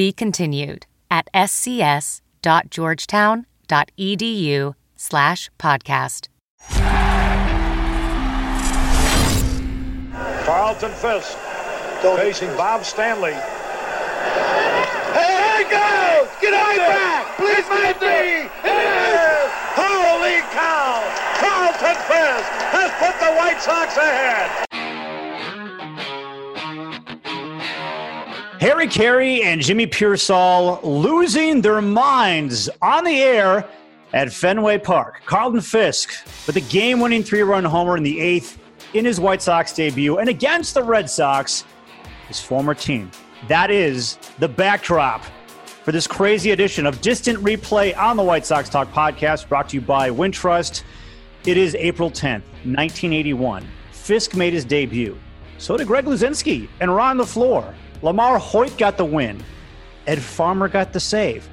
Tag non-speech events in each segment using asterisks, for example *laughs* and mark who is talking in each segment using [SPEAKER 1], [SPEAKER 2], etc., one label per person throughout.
[SPEAKER 1] Be continued at scs.georgetown.edu slash podcast.
[SPEAKER 2] Carlton Fisk facing Bob Stanley. Hey, he goes! Get right back! Please might be! It is! Holy cow! Carlton Fisk has put the White Sox ahead!
[SPEAKER 3] Harry Caray and Jimmy Piersall losing their minds on the air at Fenway Park. Carlton Fisk with a game winning three run homer in the eighth in his White Sox debut and against the Red Sox, his former team. That is the backdrop for this crazy edition of Distant Replay on the White Sox Talk podcast brought to you by Wintrust. It is April 10th, 1981. Fisk made his debut. So did Greg Luzinski and Ron LeFlore. LaMarr Hoyt got the win. Ed Farmer got the save.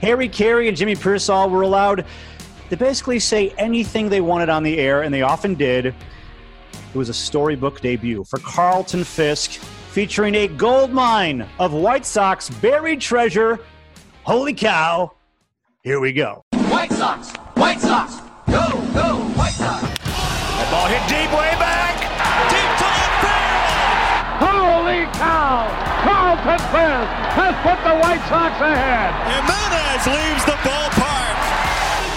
[SPEAKER 3] Harry Caray and Jimmy Piersall were allowed to basically say anything they wanted on the air, and they often did. It was a storybook debut for Carlton Fisk, featuring a gold mine of White Sox buried treasure. Holy cow! Here we go.
[SPEAKER 4] White Sox! White Sox! Go, go,
[SPEAKER 2] Carlton Fisk has put the White Sox ahead!
[SPEAKER 5] Jimenez leaves the ballpark.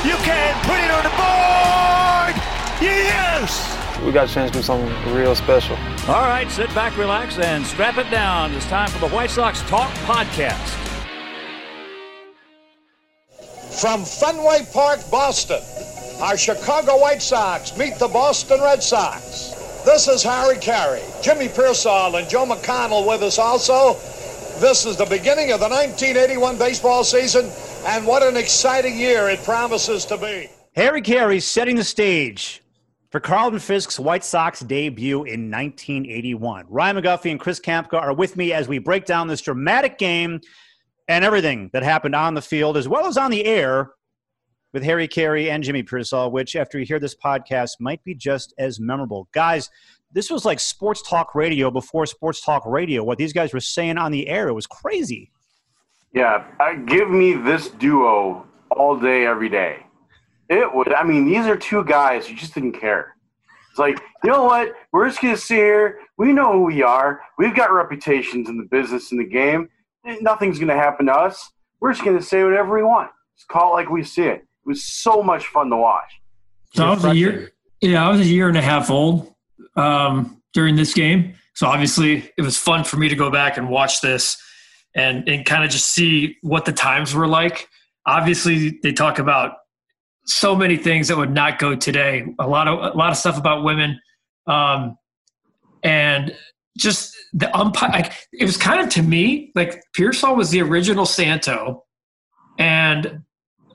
[SPEAKER 2] You can put it on the board! Yes!
[SPEAKER 6] we got a chance to do something real special.
[SPEAKER 7] All right, sit back, relax, and strap it down. It's time for the White Sox Talk Podcast.
[SPEAKER 2] From Fenway Park, Boston, our Chicago White Sox meet the Boston Red Sox. This is Harry Caray, Jimmy Piersall, and Joe McConnell with us also. This is the beginning of the 1981 baseball season, and what an exciting year it promises to be.
[SPEAKER 3] Harry Caray setting the stage for Carlton Fisk's White Sox debut in 1981. Ryan McGuffey and Chris Kamka are with me as we break down this dramatic game and everything that happened on the field as well as on the air with Harry Caray and Jimmy Piersall, which after you hear this podcast might be just as memorable. Guys, this was like sports talk radio before sports talk radio. What these guys were saying on the air, it was crazy.
[SPEAKER 8] Yeah, uh, give me this duo all day, every day. It would. I mean, these are two guys who just didn't care. It's like, you know what? We're just gonna sit here. We know who we are. We've got reputations in the business, in the game. Nothing's gonna happen to us. We're just gonna say whatever we want. Just call it like we see it. It was so much fun to watch.
[SPEAKER 9] So I was a year, yeah, I was a year and a half old um, during this game. So obviously, it was fun for me to go back and watch this and and kind of just see what the times were like. Obviously, they talk about so many things that would not go today. A lot of a lot of stuff about women, um, and just the umpire. Like, it was kind of to me like Piersall was the original Santo, and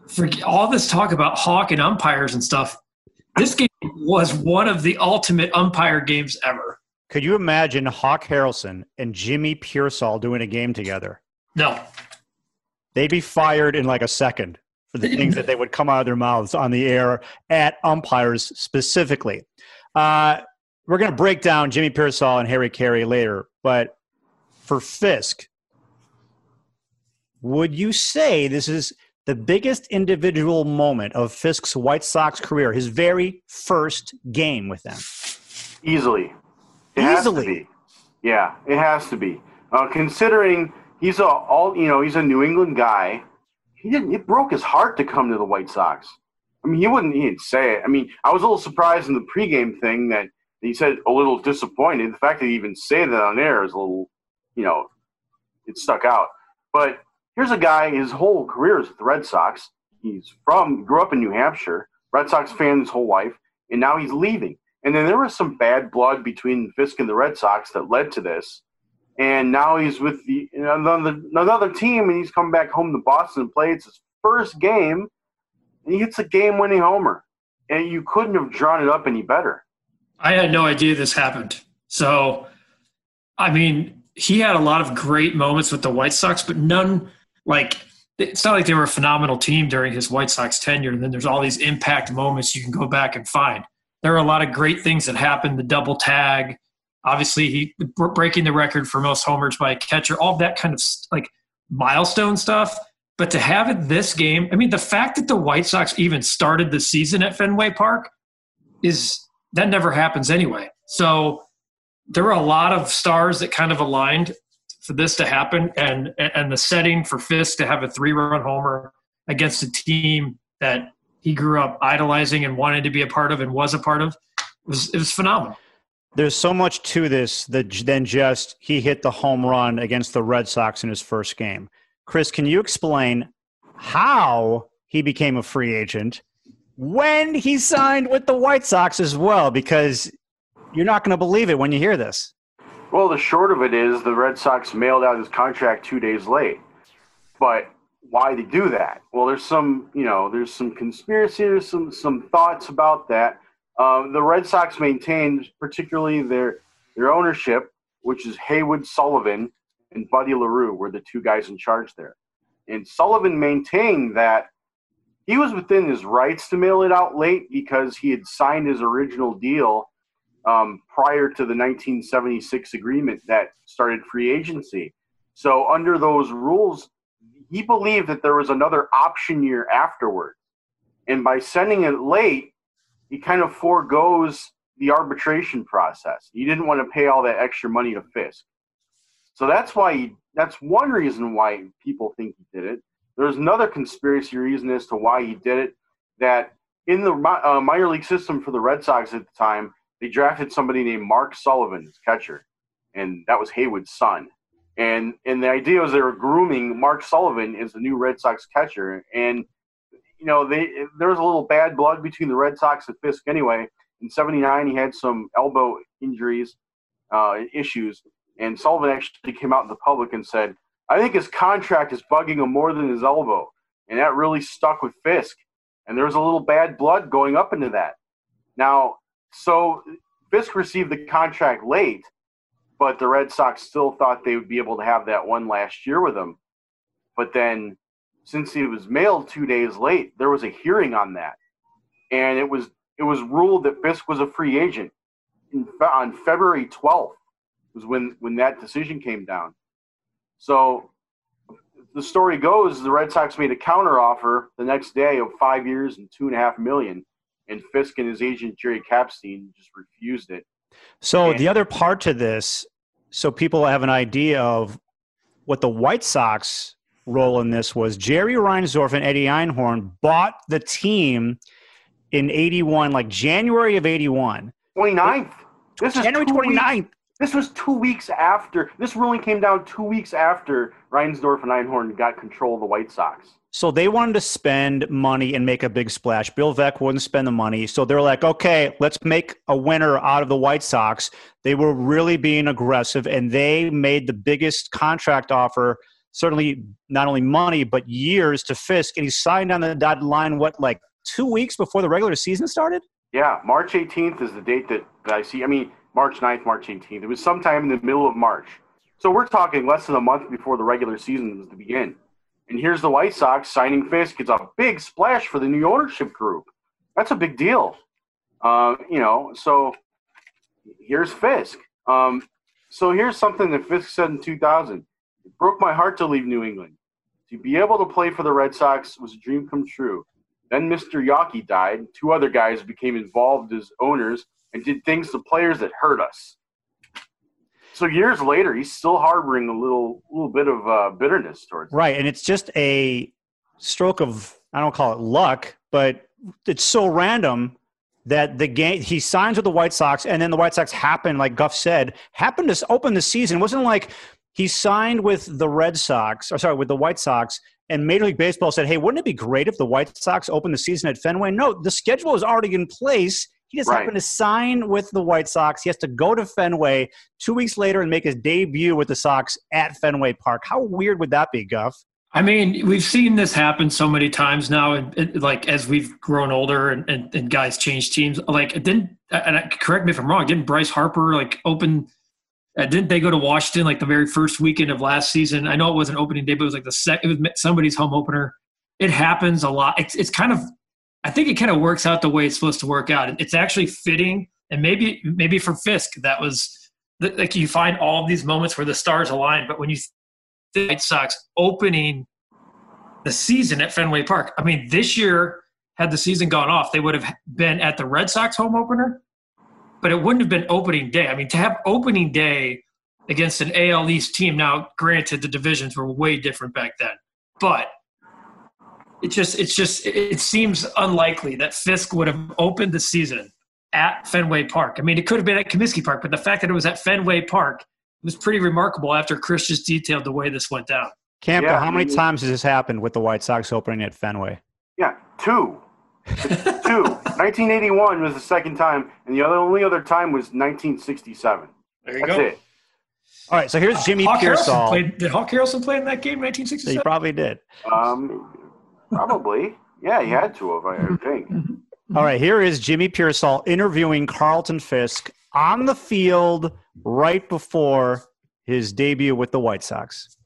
[SPEAKER 9] for all this talk about Hawk and umpires and stuff, this game was one of the ultimate umpire games ever.
[SPEAKER 3] Could you imagine Hawk Harrelson and Jimmy Piersall doing a game together?
[SPEAKER 9] No,
[SPEAKER 3] They'd be fired in like a second for the things that they would come out of their mouths on the air at umpires specifically. Uh, we're going to break down Jimmy Piersall and Harry Caray later, but for Fisk, would you say this is the biggest individual moment of Fisk's White Sox career, his very first game with them?
[SPEAKER 8] Easily. It has to
[SPEAKER 3] Easily.
[SPEAKER 8] be. Yeah, it has to be. Uh, considering he's a all you know, he's a New England guy. He didn't. It broke his heart to come to the White Sox. I mean, he wouldn't. He didn't say it. I mean, I was a little surprised in the pregame thing that he said a little disappointed. The fact that he even said that on air is a little, you know, it stuck out. But here's a guy. His whole career is with the Red Sox. He's from grew up in New Hampshire. Red Sox fan his whole life, and now he's leaving. And then there was some bad blood between Fisk and the Red Sox that led to this. and now he's with the another another team, and he's come back home to Boston and play. It's his first game, and he hits a game-winning homer, and you couldn't have drawn it up any better.
[SPEAKER 9] I had no idea this happened. So, I mean, he had a lot of great moments with the White Sox, but none like it's not like they were a phenomenal team during his White Sox tenure. And then there's all these impact moments you can go back and find. There are a lot of great things that happened. The double tag, obviously, he breaking the record for most homers by a catcher. All that kind of like milestone stuff. But to have it this game, I mean, the fact that the White Sox even started the season at Fenway Park is that never happens anyway. So there were a lot of stars that kind of aligned for this to happen and and the setting for Fisk to have a three run homer against a team that he grew up idolizing and wanted to be a part of and was a part of was it was phenomenal.
[SPEAKER 3] There's so much to this that than just he hit the home run against the Red Sox in his first game. Chris, can you explain how he became a free agent when he signed with the White Sox as well? Because you're not going to believe it when you hear this.
[SPEAKER 8] Well, the short of it is the Red Sox mailed out his contract two days late. But why they do that? Well, there's some, you know, there's some conspiracy, there's some some thoughts about that. Um, the Red Sox maintained, particularly their their ownership, which is Haywood Sullivan and Buddy LeRoux, were the two guys in charge there. And Sullivan maintained that he was within his rights to mail it out late because he had signed his original deal um, prior to the 1976 agreement that started free agency. So, under those rules, he believed that there was another option year afterward. And by sending it late, he kind of foregoes the arbitration process. He didn't want to pay all that extra money to Fisk. So that's why he, that's one reason why people think he did it. There's another conspiracy reason as to why he did it that in the uh, minor league system for the Red Sox at the time, they drafted somebody named Mark Sullivan as catcher, and that was Haywood's son. And and the idea was they were grooming Mark Sullivan as the new Red Sox catcher. And you know, they there was a little bad blood between the Red Sox and Fisk anyway. In '79, he had some elbow injuries, uh, issues, and Sullivan actually came out in the public and said, "I think his contract is bugging him more than his elbow," and that really stuck with Fisk. And there was a little bad blood going up into that. Now, so Fisk received the contract late, but the Red Sox still thought they would be able to have that one last year with him. But then, since he was mailed two days late, there was a hearing on that, and it was it was ruled that Fisk was a free agent on February 12th was when when that decision came down. So the story goes the Red Sox made a counteroffer the next day of five years and two and a half million and Fisk and his agent Jerry Kapstein just refused it.
[SPEAKER 3] So and, the other part to this, so people have an idea of what the White Sox role in this was. Jerry Reinsdorf and Eddie Einhorn bought the team in 81, like January of 81.
[SPEAKER 8] 29th.
[SPEAKER 3] This January is 29th. Weeks,
[SPEAKER 8] this was two weeks after. This ruling came down two weeks after Reinsdorf and Einhorn got control of the White Sox.
[SPEAKER 3] So they wanted to spend money and make a big splash. Bill Veeck wouldn't spend the money. So they're like, okay, let's make a winner out of the White Sox. They were really being aggressive and they made the biggest contract offer, certainly not only money, but years to Fisk. And he signed on the dotted line, what, like two weeks before the regular season started?
[SPEAKER 8] Yeah, March 18th is the date that, that I see. I mean, March 9th, March 18th. It was sometime in the middle of March. So we're talking less than a month before the regular season was to begin. And here's the White Sox signing Fisk. It's a big splash for the new ownership group. That's a big deal. Uh, you know, so here's Fisk. Um, so here's something that Fisk said in 2000. It broke my heart to leave New England. To be able to play for the Red Sox was a dream come true. Then Mr. Yawkey died. Two other guys became involved as owners and did things to players that hurt us. So years later, he's still harboring a little little bit of uh, bitterness towards.
[SPEAKER 3] Right, and it's just a stroke of I don't call it luck, but it's so random that the game he signs with the White Sox, and then the White Sox happen, like Guff said, happened to open the season. It wasn't like he signed with the Red Sox, or sorry, with the White Sox, and Major League Baseball said, "Hey, wouldn't it be great if the White Sox opened the season at Fenway?" No, the schedule is already in place. He just
[SPEAKER 8] Right.
[SPEAKER 3] happened to sign with the White Sox. He has to go to Fenway two weeks later and make his debut with the Sox at Fenway Park. How weird would that be, Guff?
[SPEAKER 9] I mean, we've seen this happen so many times now, and, and, like as we've grown older and, and, and guys change teams. Like, it didn't and I, correct me if I'm wrong. Didn't Bryce Harper like open? Uh, didn't they go to Washington like the very first weekend of last season? I know it wasn't opening day, but it was like the sec. It was somebody's home opener. It happens a lot. It's, it's kind of, I think it kind of works out the way it's supposed to work out. It's actually fitting, and maybe maybe for Fisk that was like you find all these moments where the stars align. But when you the White Sox opening the season at Fenway Park. I mean, this year, had the season gone off, they would have been at the Red Sox home opener, but it wouldn't have been opening day. I mean, to have opening day against an AL East team, now granted the divisions were way different back then, but it just it's just it seems unlikely that Fisk would have opened the season at Fenway Park. I mean, it could have been at Comiskey Park, but the fact that it was at Fenway Park was pretty remarkable after Chris just detailed the way this went down.
[SPEAKER 3] Campo,
[SPEAKER 8] Yeah,
[SPEAKER 3] how
[SPEAKER 8] I
[SPEAKER 3] many
[SPEAKER 8] mean-
[SPEAKER 3] times has this happened with the White Sox opening at Fenway?
[SPEAKER 8] Yeah, two. *laughs* two. 1981 was the second time, and the other only other time was 1967.
[SPEAKER 9] There you
[SPEAKER 8] That's
[SPEAKER 9] go.
[SPEAKER 8] it.
[SPEAKER 3] All right, so here's Jimmy
[SPEAKER 9] Hawk Harrelson
[SPEAKER 3] Piersall.
[SPEAKER 9] played. Did Hawk Harrelson play in that game, in
[SPEAKER 3] So he probably did.
[SPEAKER 8] Um, probably. Yeah, he had to have, I think. *laughs*
[SPEAKER 3] All right, here is Jimmy Piersall interviewing Carlton Fisk on the field right before his debut with the White Sox.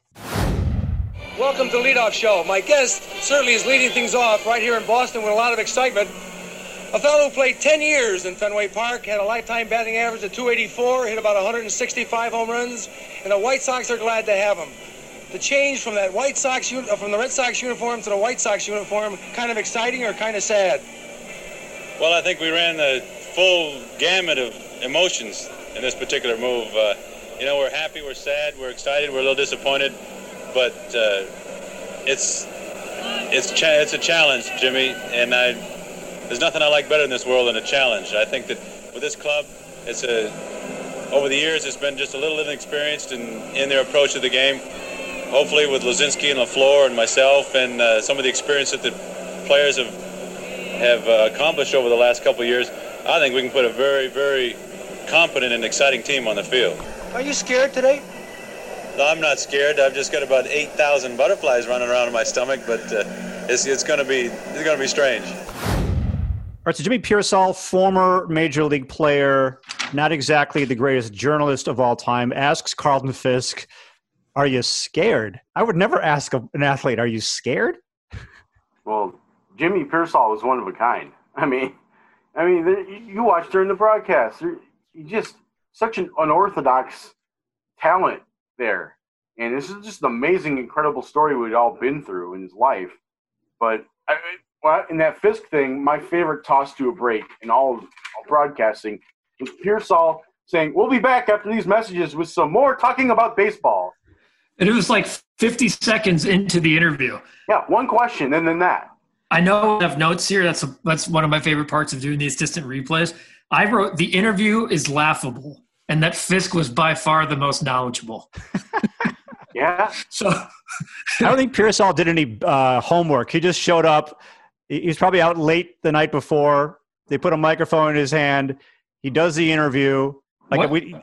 [SPEAKER 10] Welcome to the Leadoff Show. My guest certainly is leading things off right here in Boston with a lot of excitement. A fellow who played 10 years in Fenway Park, had a lifetime batting average of 284, hit about 165 home runs, and the White Sox are glad to have him. The change from that White Sox uh, from the Red Sox uniform to the White Sox uniform, kind of exciting or kind of sad?
[SPEAKER 11] Well, I think we ran the full gamut of emotions in this particular move. Uh, you know, we're happy, we're sad, we're excited, we're a little disappointed, but uh, it's it's cha- it's a challenge, Jimmy, and I there's nothing I like better in this world than a challenge. I think that with this club, it's a over the years it's been just a little inexperienced in in their approach to the game. Hopefully, with Luzinski and LeFlore and myself and uh, some of the experience that the players have have uh, accomplished over the last couple of years, I think we can put a very, very competent and exciting team on the field.
[SPEAKER 10] Are you scared today?
[SPEAKER 11] No, I'm not scared. I've just got about 8,000 butterflies running around in my stomach, but uh, it's, it's going to be it's going to be strange.
[SPEAKER 3] All right, so Jimmy Piersall, former major league player, not exactly the greatest journalist of all time, asks Carlton Fisk, "Are you scared?" I would never ask an athlete, "Are you scared?"
[SPEAKER 8] Well, Jimmy Piersall was one of a kind. I mean, I mean, you you watched during the broadcast. He just such an unorthodox talent there, and this is just an amazing, incredible story we'd all been through in his life. But I- well, in that Fisk thing, my favorite toss to a break in all of broadcasting was Piersall saying, "We'll be back after these messages with some more talking about baseball."
[SPEAKER 9] And it was like 50 seconds into the interview.
[SPEAKER 8] Yeah, one question and then that.
[SPEAKER 9] I know I have notes here. That's that's one of my favorite parts of doing these distant replays. I wrote the interview is laughable, and that Fisk was by far the most knowledgeable. *laughs*
[SPEAKER 8] Yeah,
[SPEAKER 9] So
[SPEAKER 3] I don't think Piersall did any uh, homework. He just showed up. He he was probably out late the night before. They put a microphone in his hand. He does the interview. Like
[SPEAKER 9] What?
[SPEAKER 3] we,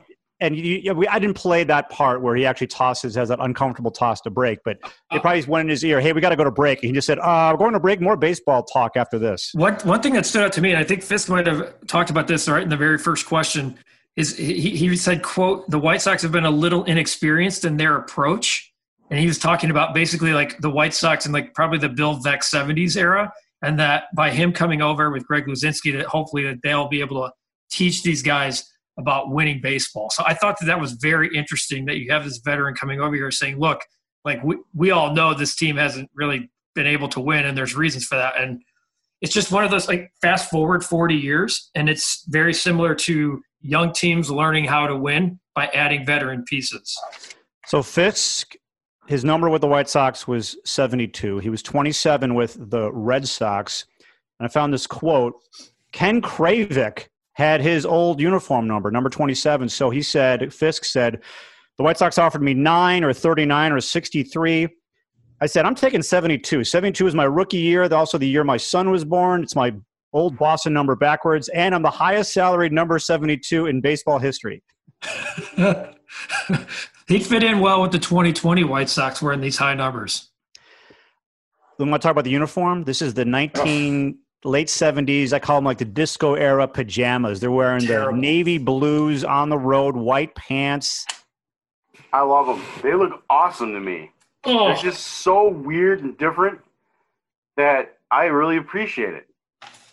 [SPEAKER 3] and you, yeah, we, I didn't play that part where he actually tosses, has that uncomfortable toss to break. But they probably went in his ear. Hey, we got to go to break. And he just said, uh, "We're going to break. More baseball talk after this."
[SPEAKER 9] One one thing that stood out to me, and I think Fisk might have talked about this right in the very first question, is he, he said, "quote The White Sox have been a little inexperienced in their approach," and he was talking about basically like the White Sox and like probably the Bill Veeck '70s era, and that by him coming over with Greg Luzinski, that hopefully that they'll be able to teach these guys about winning baseball. So I thought that that was very interesting that you have this veteran coming over here saying, "Look, like we we all know this team hasn't really been able to win, and there's reasons for that." And it's just one of those like fast forward 40 years and it's very similar to young teams learning how to win by adding veteran pieces
[SPEAKER 3] So Fisk, his number with the White Sox was 72. He was 27 with the Red Sox. And I found this quote Ken Kravec had his old uniform number, number 27. So he said, Fisk said, the White Sox offered me nine or 39 or 63. I said, I'm taking 72. 72 is my rookie year, also the year my son was born. It's my old Boston number backwards, and I'm the highest salaried number 72 in baseball history. *laughs*
[SPEAKER 9] He'd fit in well with the 2020 White Sox wearing these high numbers.
[SPEAKER 3] We want to talk about the uniform. This is the 19 late 70s. I call them like the disco era pajamas. They're wearing
[SPEAKER 9] Terrible.
[SPEAKER 3] the navy blues on the road, white pants.
[SPEAKER 8] I love them. They look awesome to me.
[SPEAKER 9] Oh.
[SPEAKER 8] It's just so weird and different that I really appreciate it.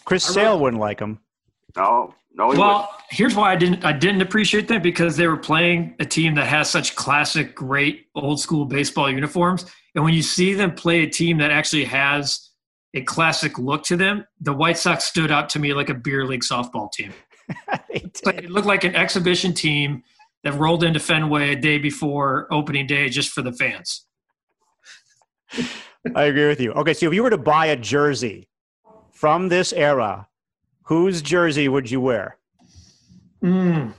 [SPEAKER 3] Chris Sale wouldn't like them.
[SPEAKER 8] No, no, he
[SPEAKER 9] Well, here's why I didn't I didn't appreciate that because they were playing a team that has such classic, great old school baseball uniforms, and when you see them play a team that actually has a classic look to them, the White Sox stood out to me like a beer league softball team. *laughs* It's it looked like an exhibition team that rolled into Fenway a day before opening day just for the fans. *laughs*
[SPEAKER 3] I agree with you. Okay, so if you were to buy a jersey from this era, whose jersey would you wear?
[SPEAKER 9] Mm.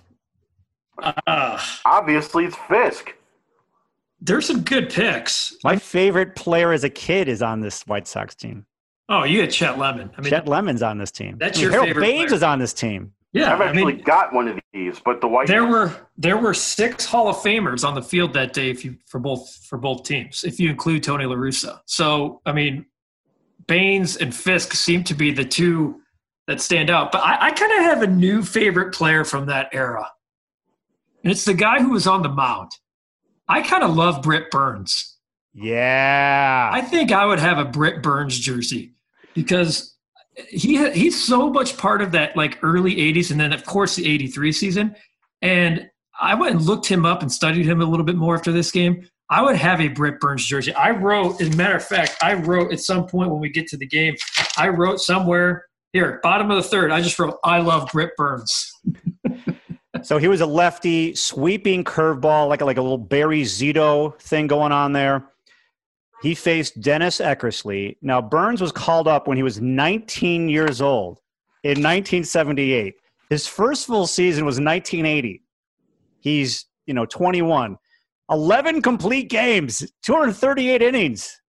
[SPEAKER 9] Uh,
[SPEAKER 8] Obviously, it's Fisk.
[SPEAKER 9] there's some good picks.
[SPEAKER 3] My favorite player as a kid is on this White Sox team.
[SPEAKER 9] Oh, you had Chet Lemon. I mean,
[SPEAKER 3] Chet Lemon's on this team.
[SPEAKER 9] That's
[SPEAKER 3] I mean,
[SPEAKER 9] your
[SPEAKER 3] Harold
[SPEAKER 9] favorite
[SPEAKER 3] Baines
[SPEAKER 9] player.
[SPEAKER 3] is on this team.
[SPEAKER 9] yeah,
[SPEAKER 8] I've
[SPEAKER 9] I
[SPEAKER 8] actually
[SPEAKER 9] mean,
[SPEAKER 8] got one of these, but the white.
[SPEAKER 9] there were there were six Hall of Famers on the field that day if you, for both for both teams, if you include Tony La Russa. So I mean, Baines and Fisk seem to be the two that stand out. But I, I kind of have a new favorite player from that era, and it's the guy who was on the mound. I kind of love Britt Burns.
[SPEAKER 3] Yeah.
[SPEAKER 9] I think I would have a Britt Burns jersey because he he's so much part of that like early 80s and then of course the 83 season and I went and looked him up and studied him a little bit more after this game. I would have a Britt Burns jersey. I wrote, as a matter of fact, I wrote at some point when we get to the game, I wrote somewhere here, bottom of the third, I just wrote, I love Britt Burns. *laughs*
[SPEAKER 3] so he was a lefty, sweeping curveball, like a, like a little Barry Zito thing going on there. He faced Dennis Eckersley. Now Burns was called up when he was 19 years old in 1978. His first full season was 1980. He's you know 21, 11 complete games, 238 innings.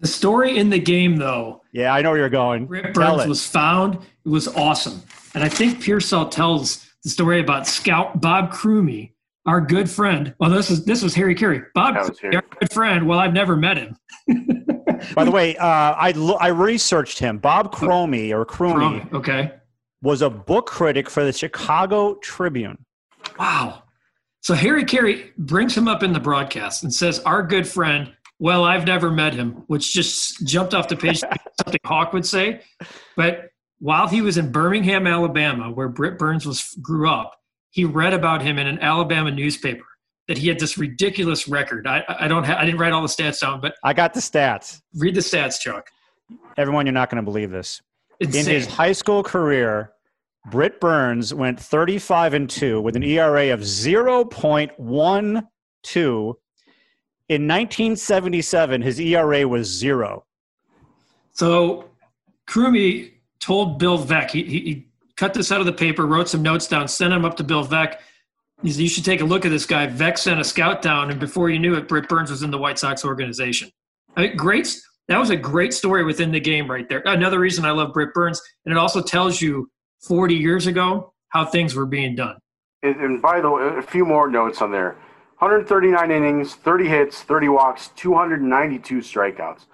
[SPEAKER 9] The story in the game, though,
[SPEAKER 3] Yeah, I know where you're going. Tell
[SPEAKER 9] Burns was found. It was awesome. And I think Piersall tells the story about Scout Bob Crumey, our good friend. Well, this is this was Harry Caray. Bob,
[SPEAKER 8] That was
[SPEAKER 9] Crumey,
[SPEAKER 8] Harry.
[SPEAKER 9] our good friend. Well, I've never met him. *laughs*
[SPEAKER 3] By the way, uh, I lo- I researched him. Bob Cromie or Cromie
[SPEAKER 9] Crumey, okay.
[SPEAKER 3] was a book critic for the Chicago Tribune.
[SPEAKER 9] Wow. So Harry Caray brings him up in the broadcast and says, "Our good friend." Well, I've never met him, which just jumped off the page. *laughs* something Hawk would say, but while he was in Birmingham, Alabama, where Britt Burns was grew up, he read about him in an Alabama newspaper that he had this ridiculous record. I, I don't ha- I didn't write all the stats down, but
[SPEAKER 3] I got the stats.
[SPEAKER 9] read the stats, Chuck.
[SPEAKER 3] Everyone, you're not going to believe this.
[SPEAKER 9] Insane.
[SPEAKER 3] In his high school career, Britt Burns went 35 and 2 with an ERA of 0.12. In 1977, his ERA was zero.
[SPEAKER 9] So Crumey told Bill Veeck, he, he, he cut this out of the paper, wrote some notes down, sent them up to Bill Veeck. He said, You should take a look at this guy. Veeck sent a scout down, and before you knew it, Britt Burns was in the White Sox organization. I mean, great. That was a great story within the game right there. Another reason I love Britt Burns, and it also tells you 40 years ago how things were being done.
[SPEAKER 8] And, and by the way, a few more notes on there 139 innings, 30 hits, 30 walks, 292 strikeouts.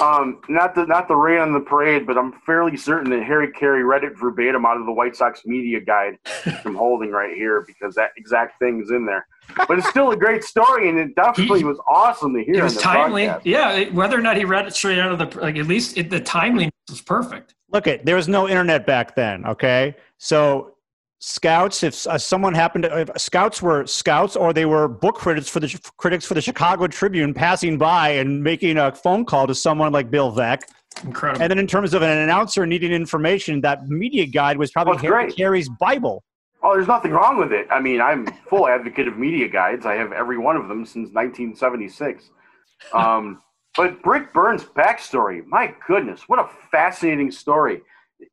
[SPEAKER 8] Um, not the not the rain on the parade, but I'm fairly certain that Harry Caray read it verbatim out of the White Sox media guide *laughs* I'm holding right here because that exact thing is in there. But it's still a great story, and it definitely was awesome to hear.
[SPEAKER 9] It was timely.
[SPEAKER 8] broadcast.
[SPEAKER 9] Yeah, it- whether or not he read it straight out of the, like, at least it, the timeliness was perfect.
[SPEAKER 3] Look at there was no internet back then, okay? So scouts if uh, someone happened to if scouts were scouts or they were book critics for the critics for the Chicago Tribune passing by and making a phone call to someone like Bill Veeck.
[SPEAKER 9] Incredible.
[SPEAKER 3] And then in terms of an announcer needing information, that media guide was probably
[SPEAKER 8] Well,
[SPEAKER 3] Harry. Caray's Bible.
[SPEAKER 8] Oh, there's nothing wrong with it. I mean, I'm full advocate of media guides. I have every one of them since 1976. Um, but Britt Burns' backstory, my goodness, what a fascinating story.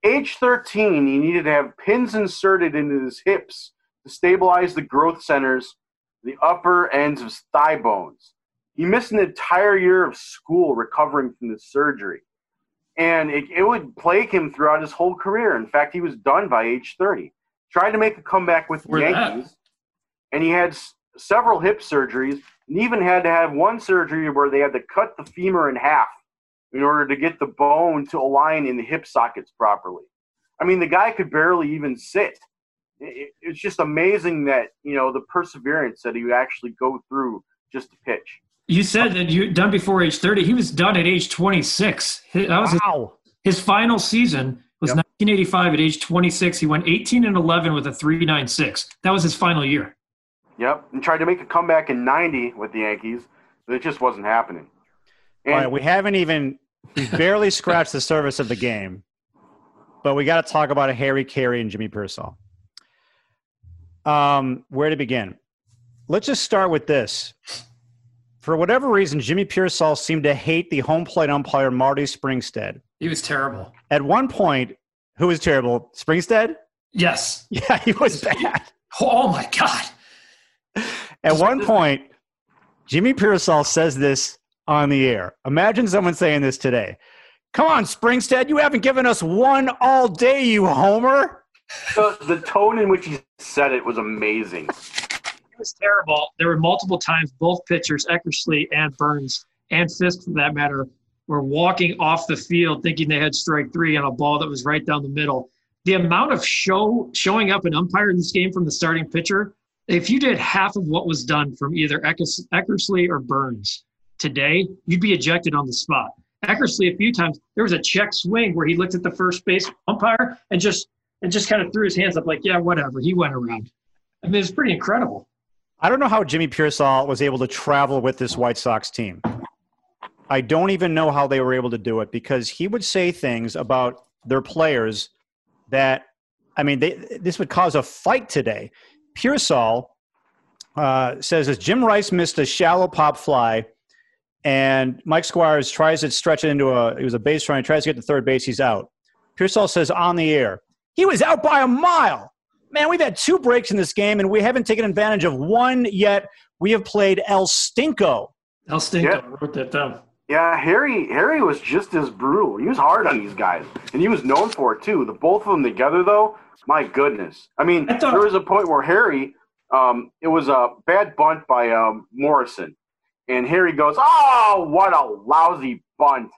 [SPEAKER 8] Age 13, he needed to have pins inserted into his hips to stabilize the growth centers, the upper ends of his thigh bones. He missed an entire year of school recovering from the surgery. and it, it would plague him throughout his whole career. In fact, he was done by age 30. Tried to make a comeback with the
[SPEAKER 9] that?
[SPEAKER 8] Yankees, and he had s- several hip surgeries, and even had to have one surgery where they had to cut the femur in half in order to get the bone to align in the hip sockets properly. I mean, the guy could barely even sit. It- it- it's just amazing that you know the perseverance that he actually go through just to pitch.
[SPEAKER 9] You said that you done before age 30. He was done at age 26. That was his, his final season was
[SPEAKER 3] Yep.
[SPEAKER 9] 1985 at age 26. He went 18 and 11 with a 396. That was his final year.
[SPEAKER 8] Yep, and tried to make a comeback in '90 with the Yankees, but it just wasn't happening. And
[SPEAKER 3] All right, we haven't even we barely *laughs* scratched the surface of the game, but we got to talk about Harry Caray and Jimmy Piersall. Um, where to begin? Let's just start with this. For whatever reason, Jimmy Piersall seemed to hate the home plate umpire Marty Springstead.
[SPEAKER 9] He was terrible.
[SPEAKER 3] At one point, who was terrible? Springstead?
[SPEAKER 9] Yes. *laughs*
[SPEAKER 3] Yeah, he was bad.
[SPEAKER 9] Oh my God.
[SPEAKER 3] At one point, Jimmy Piersall says this on the air. Imagine someone saying this today. Come on, Springstead, you haven't given us one all day, you homer.
[SPEAKER 8] the, the tone in which he said it was amazing.
[SPEAKER 9] It was terrible. There were multiple times both pitchers, Eckersley and Burns and Fisk for that matter, were walking off the field thinking they had strike three on a ball that was right down the middle. The amount of show showing up an umpire in this game from the starting pitcher, if you did half of what was done from either Eckersley or Burns today, you'd be ejected on the spot. Eckersley a few times, there was a check swing where he looked at the first base umpire and just and just kind of threw his hands up like, yeah, whatever. He went around. I mean, it's pretty incredible.
[SPEAKER 3] I don't know how Jimmy Piersall was able to travel with this White Sox team. I don't even know how they were able to do it because he would say things about their players that, I mean, they, this would cause a fight today. Piersall uh, says as Jim Rice missed a shallow pop fly, and Mike Squires tries to stretch it into a, it was a base run, he tries to get to third base, he's out. Piersall says on the air, he was out by a mile. Man, we've had two breaks in this game, and we haven't taken advantage of one yet. We have played El Stinko.
[SPEAKER 9] El Stinko
[SPEAKER 8] Yeah.
[SPEAKER 9] wrote that down.
[SPEAKER 8] Yeah, Harry Harry was just as brutal. He was hard on these guys, and he was known for it too. The both of them together, though, my goodness. I mean,
[SPEAKER 9] I thought-
[SPEAKER 8] there was a point where Harry, um, it was a bad bunt by um, Morrison, and Harry goes, "Oh, what a lousy bunt!"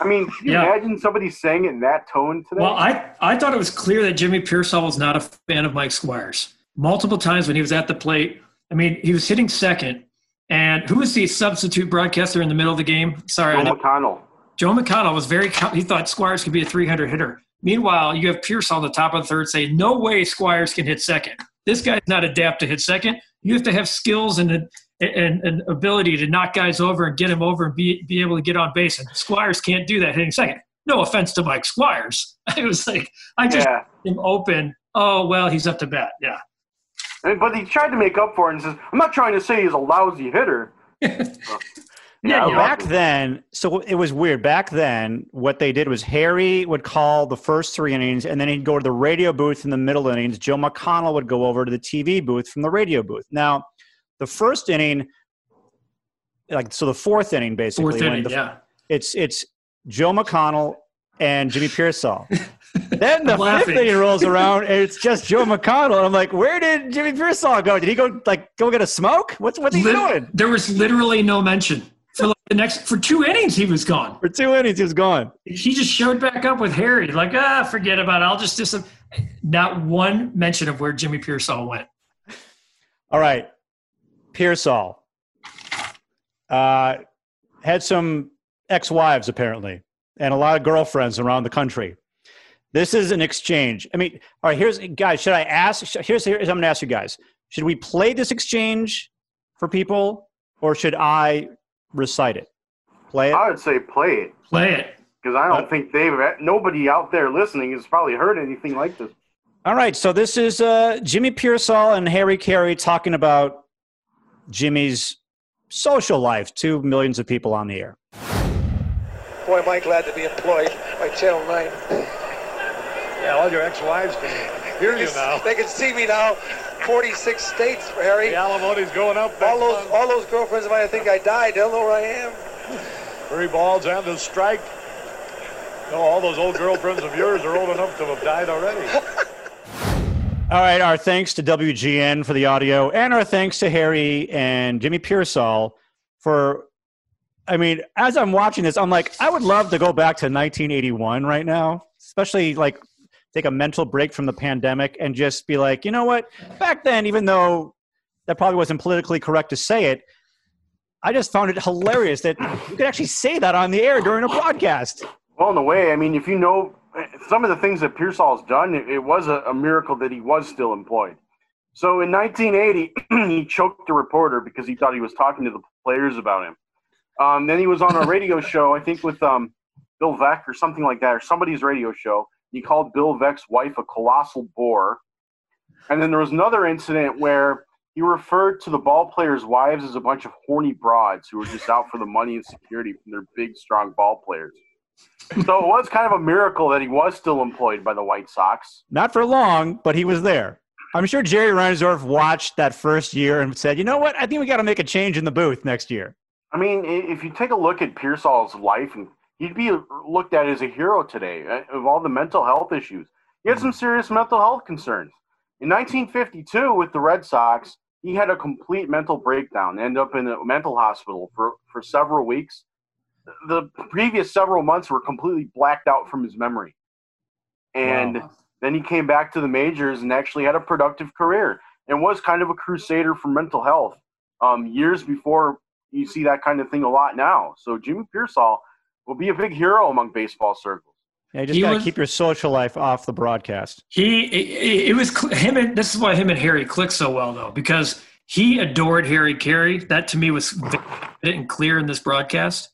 [SPEAKER 8] I mean, can you
[SPEAKER 9] Yeah.
[SPEAKER 8] imagine somebody saying it in that tone today?
[SPEAKER 9] Well, I, I thought it was clear that Jimmy Piersall was not a fan of Mike Squires. Multiple times when he was at the plate, I mean, he was hitting second. And who was the substitute broadcaster in the middle of the game? Sorry,
[SPEAKER 8] Joe McConnell.
[SPEAKER 9] Joe McConnell was very, he thought Squires could be a 300 hitter. Meanwhile, you have Piersall on the top of the third saying, no way Squires can hit second. This guy's not adept to hit second. You have to have skills and, and, and ability to knock guys over and get him over and be, be able to get on base. And Squires can't do that hitting second. No offense to Mike Squires. *laughs* It was like, I just
[SPEAKER 8] Yeah.
[SPEAKER 9] him open. Oh, well, he's up to bat. Yeah.
[SPEAKER 8] And, but he tried to make up for it and says, I'm not trying to say he's a lousy hitter. *laughs*
[SPEAKER 9] Yeah, yeah.
[SPEAKER 3] Back
[SPEAKER 8] loved
[SPEAKER 3] then, so it was weird. Back then, what they did was Harry would call the first three innings, and then he'd go to the radio booth in the middle innings. Joe McConnell would go over to the TV booth from the radio booth. Now, the first inning, like so, the fourth inning basically,
[SPEAKER 9] Fourth inning,
[SPEAKER 3] the-
[SPEAKER 9] yeah.
[SPEAKER 3] it's it's Joe McConnell and Jimmy Piersall. *laughs* then the
[SPEAKER 9] I'm
[SPEAKER 3] fifth inning rolls *laughs* around, and it's just Joe McConnell. And I'm like, where did Jimmy Piersall go? Did he go like go get a smoke? What's what's he
[SPEAKER 9] Lit-
[SPEAKER 3] doing?
[SPEAKER 9] There was literally no mention. For like the next, for two innings, he was gone.
[SPEAKER 3] For two innings, he was gone.
[SPEAKER 9] he just showed back up with Harry, like, ah, forget about it. I'll just dis. Not one mention of where Jimmy Piersall went.
[SPEAKER 3] All right, Piersall uh, had some ex-wives apparently, and a lot of girlfriends around the country. This is an exchange. I mean, all right. Here's guys. Should I ask? Here's here's I'm going to ask you guys. Should we play this exchange for people, or should I recite it? Play it.
[SPEAKER 8] I would say play it
[SPEAKER 9] Play it.
[SPEAKER 8] because I don't
[SPEAKER 3] Uh,
[SPEAKER 8] think they've nobody out there listening has probably heard anything like this.
[SPEAKER 3] All right, so this is uh, Jimmy Piersall and Harry Caray talking about Jimmy's social life to millions of people on the air.
[SPEAKER 10] Boy, am I glad to be employed by Channel 9.
[SPEAKER 2] Yeah, all your ex-wives can hear you now.
[SPEAKER 10] They can see me now. 46 states, Harry.
[SPEAKER 2] The alimony's going up.
[SPEAKER 10] All those,
[SPEAKER 2] month.
[SPEAKER 10] all those girlfriends of mine, I think I died. They'll know where I am.
[SPEAKER 2] Three balls and a strike. No, all those old girlfriends of yours are old enough to have died already. *laughs*
[SPEAKER 3] All right, our thanks to WGN for the audio, and our thanks to Harry and Jimmy Piersall for. I mean, as I'm watching this, I'm like, I would love to go back to 1981 right now, especially like take a mental break from the pandemic and just be like, you know what? Back then, even though that probably wasn't politically correct to say it, I just found it hilarious that you could actually say that on the air during a broadcast.
[SPEAKER 8] Well, in a way, I mean, if you know some of the things that Piersall has done, it, it was a, a, miracle that he was still employed. So in 1980, *clears throat* he choked a reporter because he thought he was talking to the players about him. Um, then he was on a radio *laughs* show, I think with um, Bill Veeck or something like that, or somebody's radio show. He called Bill Veeck's wife a colossal bore. And then there was another incident where he referred to the ball players' wives as a bunch of horny broads who were just out for the money and security from their big, strong ball players. So it was kind of a miracle that he was still employed by the White Sox.
[SPEAKER 3] Not for long, but he was there. I'm sure Jerry Reinsdorf watched that first year and said, "You know what? I think we got to make a change in the booth next year."
[SPEAKER 8] I mean, if you take a look at Piersall's life, and he'd be looked at as a hero today uh, of all the mental health issues. He had some serious mental health concerns. In 1952, with the Red Sox, he had a complete mental breakdown, ended up in a mental hospital for, for several weeks the previous several months were completely blacked out from his memory. And wow. then he came back to the majors and actually had a productive career and was kind of a crusader for mental health um, years before you see that kind of thing a lot now. So Jimmy Piersall will be a big hero among baseball circles.
[SPEAKER 3] Yeah, you just got to keep your social life off the broadcast.
[SPEAKER 9] He, it, it was him and this is why him and Harry clicked so well though, because he adored Harry Caray. That to me was and clear in this broadcast.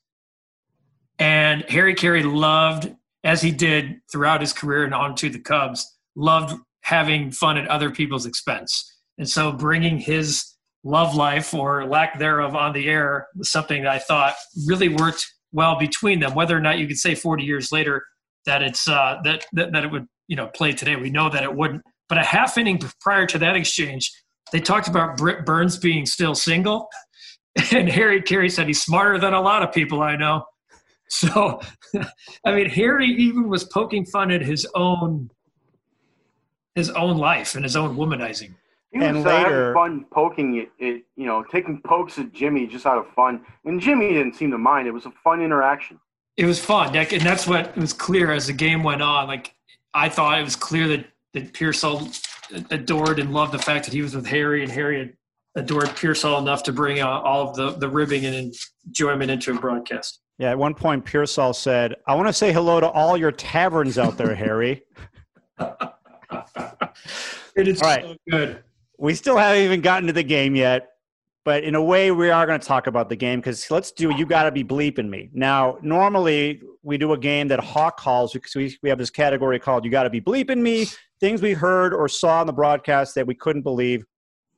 [SPEAKER 9] And Harry Caray loved, as he did throughout his career and on to the Cubs, loved having fun at other people's expense. And so bringing his love life or lack thereof on the air was something that I thought really worked well between them. Whether or not you could say 40 years later that it's uh, that, that that it would you know play today, we know that it wouldn't. But a half inning prior to that exchange, they talked about Britt Burns being still single, *laughs* and Harry Caray said he's smarter than a lot of people I know. So, *laughs* I mean, Harry even was poking fun at his own his own life and his own womanizing.
[SPEAKER 8] He was and later, fun poking it, it, you know, taking pokes at Jimmy just out of fun, and Jimmy didn't seem to mind. It was a fun interaction.
[SPEAKER 9] It was fun, and that's what was clear as the game went on. Like I thought, it was clear that that Piersall adored and loved the fact that he was with Harry, and Harry adored Piersall enough to bring uh, all of the the ribbing and enjoyment into a broadcast.
[SPEAKER 3] Yeah, at one point, Piersall said, I want to say hello to all your taverns out there, Harry. *laughs*
[SPEAKER 9] it is all right. so good.
[SPEAKER 3] We still haven't even gotten to the game yet, but in a way, we are going to talk about the game because let's do You Got to Be Bleeping Me. Now, normally we do a game that Hawk calls because we, we have this category called You Got to Be Bleeping Me, things we heard or saw on the broadcast that we couldn't believe.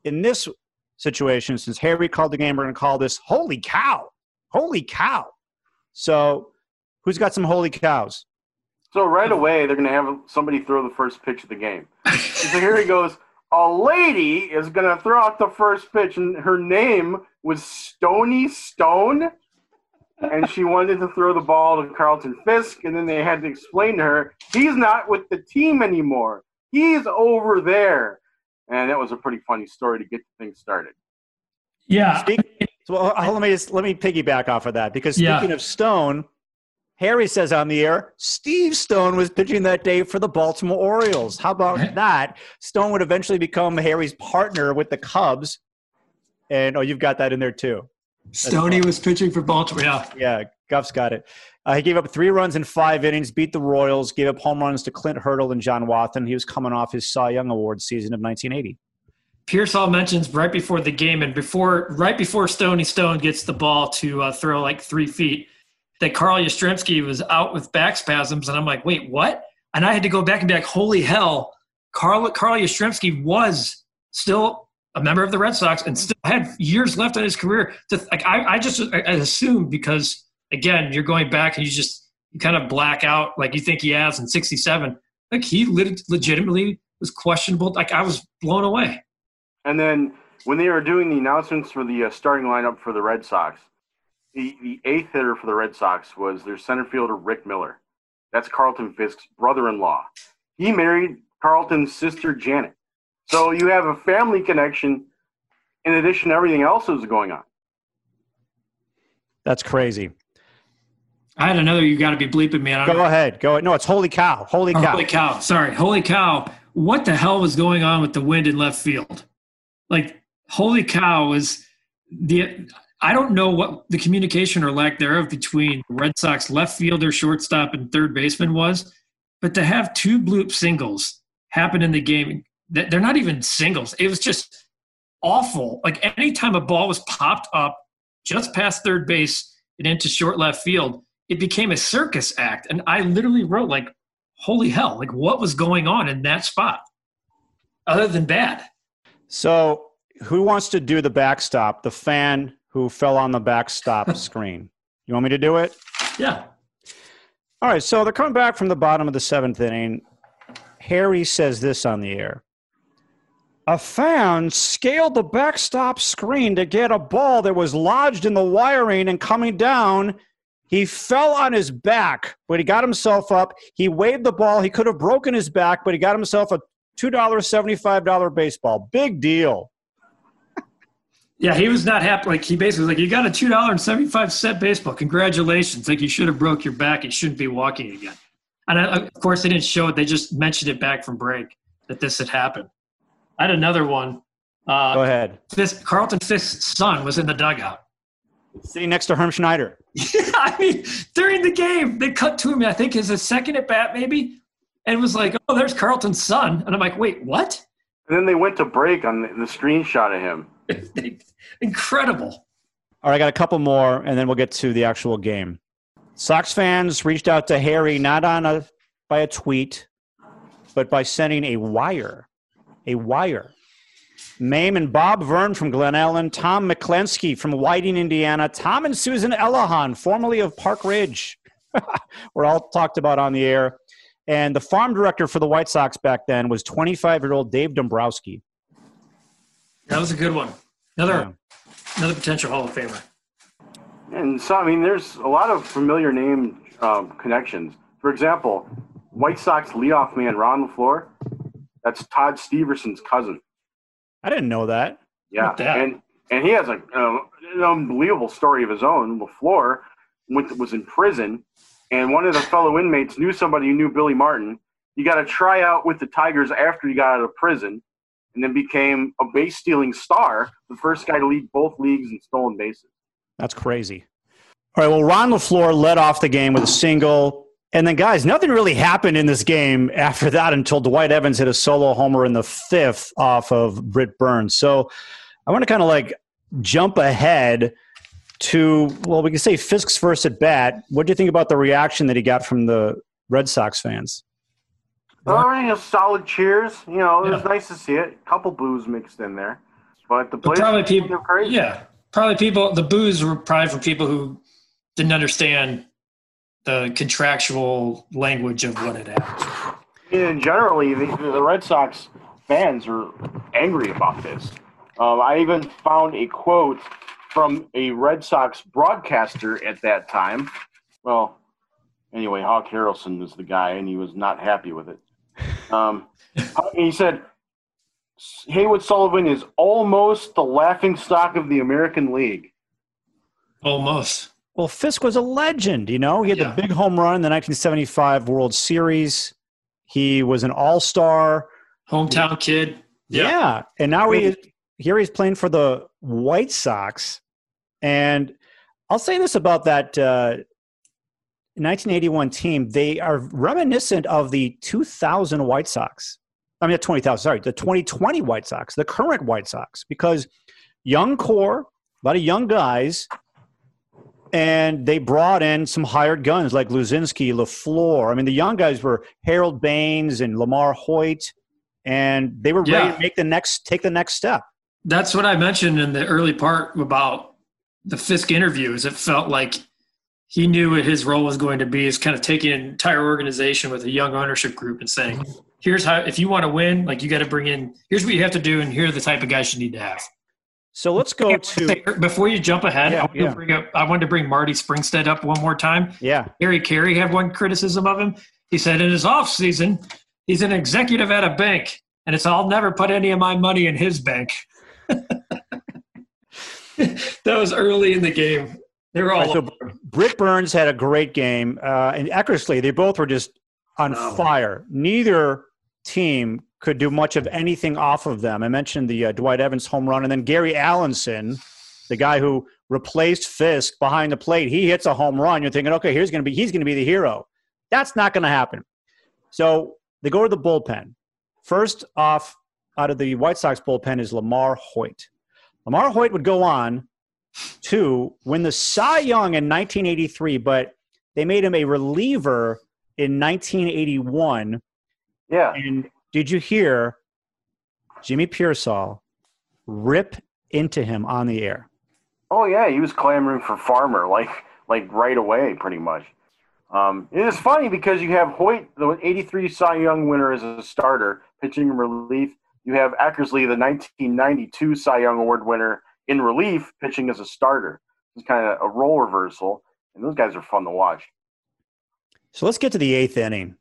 [SPEAKER 3] In this situation, since Harry called the game, we're going to call this Holy Cow. Holy Cow. So, who's got some holy cows?
[SPEAKER 8] So right away they're going to have somebody throw the first pitch of the game. so here he goes. A lady is going to throw out the first pitch, and her name was Stony Stone, and she wanted to throw the ball to Carlton Fisk, and then they had to explain to her he's not with the team anymore. He's over there, and that was a pretty funny story to get things started.
[SPEAKER 9] Yeah.
[SPEAKER 3] So well, let me just let me piggyback off of that because speaking yeah. of Stone, Harry says on the air, Steve Stone was pitching that day for the Baltimore Orioles. How about that? Stone would eventually become Harry's partner with the Cubs. And oh, you've got that in there too.
[SPEAKER 9] Stoney was pitching for Baltimore. Yeah.
[SPEAKER 3] Yeah, Guff's got it. Uh, he gave up three runs in five innings, beat the Royals, gave up home runs to Clint Hurdle and John Wathan. He was coming off his Cy Young Award season of 1980.
[SPEAKER 9] Piersall mentions right before the game and before right before Stony Stone gets the ball to uh, throw like three feet that Carl Yastrzemski was out with back spasms, and I'm like, wait, what? And I had to go back and be like, holy hell, Carl Carl Yastrzemski was still a member of the Red Sox and still had years left on his career. To like, I, I just I assumed because again, you're going back and you just you kind of black out like you think he has in '67. Like he legitimately was questionable. Like I was blown away.
[SPEAKER 8] And then when they were doing the announcements for the uh, starting lineup for the Red Sox, the, the eighth hitter for the Red Sox was their center fielder, Rick Miller. That's Carlton Fisk's brother-in-law. He married Carlton's sister Janet. So you have a family connection in addition to everything else that's going on.
[SPEAKER 3] That's crazy.
[SPEAKER 9] I had another. You got to be bleeping me.
[SPEAKER 3] Go
[SPEAKER 9] know.
[SPEAKER 3] ahead. Go ahead. No, it's holy cow. Holy
[SPEAKER 9] Oh,
[SPEAKER 3] cow.
[SPEAKER 9] Holy cow. Sorry. Holy cow. What the hell was going on with the wind in left field? Like, holy cow was the. I don't know what the communication or lack thereof between Red Sox left fielder, shortstop, and third baseman was, but to have two bloop singles happen in the game, they're not even singles. It was just awful. Like anytime a ball was popped up just past third base and into short left field, it became a circus act. And I literally wrote like, holy hell, like what was going on in that spot other than bad?
[SPEAKER 3] So, who wants to do the backstop? The fan who fell on the backstop *laughs* screen. You want me to do it?
[SPEAKER 9] Yeah.
[SPEAKER 3] All right. So they're coming back from the bottom of the seventh inning. Harry says this on the air. A fan scaled the backstop screen to get a ball that was lodged in the wiring and coming down. He fell on his back, but he got himself up. He waved the ball. He could have broken his back, but he got himself a $2.75 baseball. Big deal.
[SPEAKER 9] Yeah, he was not happy. Like he basically was like, you got a two dollar and seventy five cent baseball. Congratulations! Like you should have broke your back. You shouldn't be walking again. And I, of course, they didn't show it. They just mentioned it back from break that this had happened. I had another one. Uh,
[SPEAKER 3] Go ahead.
[SPEAKER 9] This Carlton Fisk's son was in the dugout.
[SPEAKER 3] Sitting next to Herm Schneider. *laughs*
[SPEAKER 9] I mean, during the game, they cut to him. I think his second at bat, maybe, and was like, "Oh, there's Carlton's son," and I'm like, "Wait, what?"
[SPEAKER 8] And then they went to break on the, the screenshot of him. *laughs*
[SPEAKER 9] Incredible.
[SPEAKER 3] All right, I got a couple more, and then we'll get to the actual game. Sox fans reached out to Harry not on a by a tweet, but by sending a wire, a wire. Mame and Bob Vern from Glen Ellyn, Tom McClensky from Whiting, Indiana, Tom and Susan Elahan, formerly of Park Ridge, *laughs* were all talked about on the air. And the farm director for the White Sox back then was 25 year old Dave Dombrowski.
[SPEAKER 9] That was a good one. Another, another potential Hall of Famer.
[SPEAKER 8] And so, I mean, there's a lot of familiar name um, connections. For example, White Sox leadoff man Ron LeFlore, that's Todd Steverson's cousin.
[SPEAKER 3] I didn't know that.
[SPEAKER 8] Yeah, and and he has a, uh, an unbelievable story of his own. LeFlore went, was in prison, and one of the fellow inmates knew somebody who knew Billy Martin. He got a tryout with the Tigers after he got out of prison, and then became a base stealing star, the first guy to lead both leagues in stolen bases.
[SPEAKER 3] That's crazy. All right. Well, Ron LeFlore led off the game with a single. And then, guys, nothing really happened in this game after that until Dwight Evans hit a solo homer in the fifth off of Britt Burns. So I want to kind of like jump ahead to, well, we can say Fisk's first at bat. What do you think about the reaction that he got from the Red Sox fans?
[SPEAKER 8] All right, you know, solid cheers. You know, it was nice to see it. A couple boos mixed in there, but the
[SPEAKER 9] But
[SPEAKER 8] players
[SPEAKER 9] probably people,
[SPEAKER 8] crazy.
[SPEAKER 9] yeah, probably people. The boos were probably for people who didn't understand the contractual language of what had happened.
[SPEAKER 8] And generally, the, the Red Sox fans are angry about this. Um, I even found a quote from a Red Sox broadcaster at that time. Well, anyway, Hawk Harrelson was the guy, and he was not happy with it. Um, *laughs* he said, Haywood Sullivan is almost the laughing stock of the American League.
[SPEAKER 9] Almost.
[SPEAKER 3] Well, Fisk was a legend, you know. He had
[SPEAKER 9] Yeah.
[SPEAKER 3] the big home run in the 1975 World Series. He was an all star.
[SPEAKER 9] Hometown kid.
[SPEAKER 3] Yeah. And now he here he's playing for the White Sox. And I'll say this about that uh, 1981 team. They are reminiscent of the 2000 White Sox. I mean, the 20,000, sorry, the 2020 White Sox, the current White Sox, because young core, a lot of young guys, and they brought in some hired guns like Luzinski, LeFlore. I mean, the young guys were Harold Baines and LaMarr Hoyt, and they were ready
[SPEAKER 9] Yeah.
[SPEAKER 3] to make the next, take the next step.
[SPEAKER 9] That's what I mentioned in the early part about the Fisk interviews. It felt like he knew what his role was going to be is kind of taking an entire organization with a young ownership group and saying, here's how, if you want to win, like you got to bring in, here's what you have to do, and here are the type of guys you need to have.
[SPEAKER 3] So let's go to
[SPEAKER 9] before you jump ahead.
[SPEAKER 3] Yeah,
[SPEAKER 9] I, want
[SPEAKER 3] yeah.
[SPEAKER 9] to bring up, I wanted to bring Marty Springstead up one more time.
[SPEAKER 3] yeah.
[SPEAKER 9] Harry Caray had one criticism of him. He said in his off season, he's an executive at a bank, and it's I'll never put any of my money in his bank. *laughs* that was early in the game. They were all
[SPEAKER 3] All right, so Britt Burns had a great game, uh, and Eckersley. They both were just on fire. Neither team could do much of anything off of them. I mentioned the uh, Dwight Evans home run, and then Gary Allenson, the guy who replaced Fisk behind the plate. He hits a home run. You're thinking, okay, here's going to be he's going to be the hero. That's not going to happen. So they go to the bullpen. First off, out of the White Sox bullpen is LaMarr Hoyt. LaMarr Hoyt would go on to win the Cy Young in 1983, but they made him a reliever in 1981.
[SPEAKER 8] Yeah.
[SPEAKER 3] And did you hear Jimmy Piersall rip into him on the air?
[SPEAKER 8] Oh yeah, he was clamoring for Farmer like like right away, pretty much. Um, it is funny because you have Hoyt, the '83 Cy Young winner, as a starter, pitching in relief. You have Eckersley, the 1992 Cy Young Award winner, in relief, pitching as a starter. It's kind of a role reversal, and those guys are fun to watch.
[SPEAKER 3] So let's get to the eighth inning.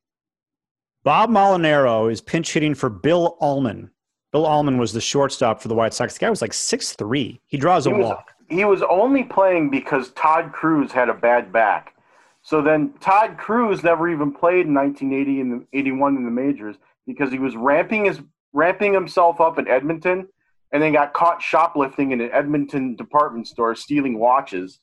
[SPEAKER 3] Bob Molinaro is pinch hitting for Bill Almon. Bill Almon was the shortstop for the White Sox. The guy was like 6'3. He draws a
[SPEAKER 8] He was,
[SPEAKER 3] walk.
[SPEAKER 8] he was only playing because Todd Cruz had a bad back. So then Todd Cruz never even played in 1980 and 81 in the majors because he was ramping his ramping himself up in Edmonton and then got caught shoplifting in an Edmonton department store stealing watches.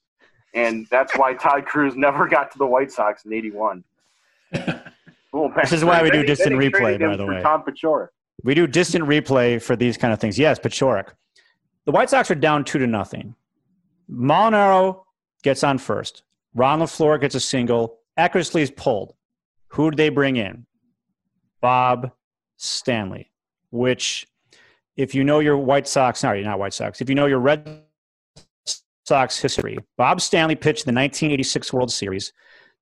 [SPEAKER 8] And that's why Todd Cruz never *laughs* got to the White Sox in 81. *laughs* Little
[SPEAKER 3] This is why we do distant replay, by the way.
[SPEAKER 8] Tom Pachora.
[SPEAKER 3] We do distant replay for these kind of things. Yes, Pachorik. The White Sox are down two to nothing. Molinaro gets on first. Ron LaFleur gets a single. Eckersley's pulled. Who do they bring in? Bob Stanley, which, if you know your White Sox, sorry, not White Sox, if you know your Red Sox history, Bob Stanley pitched the 1986 World Series.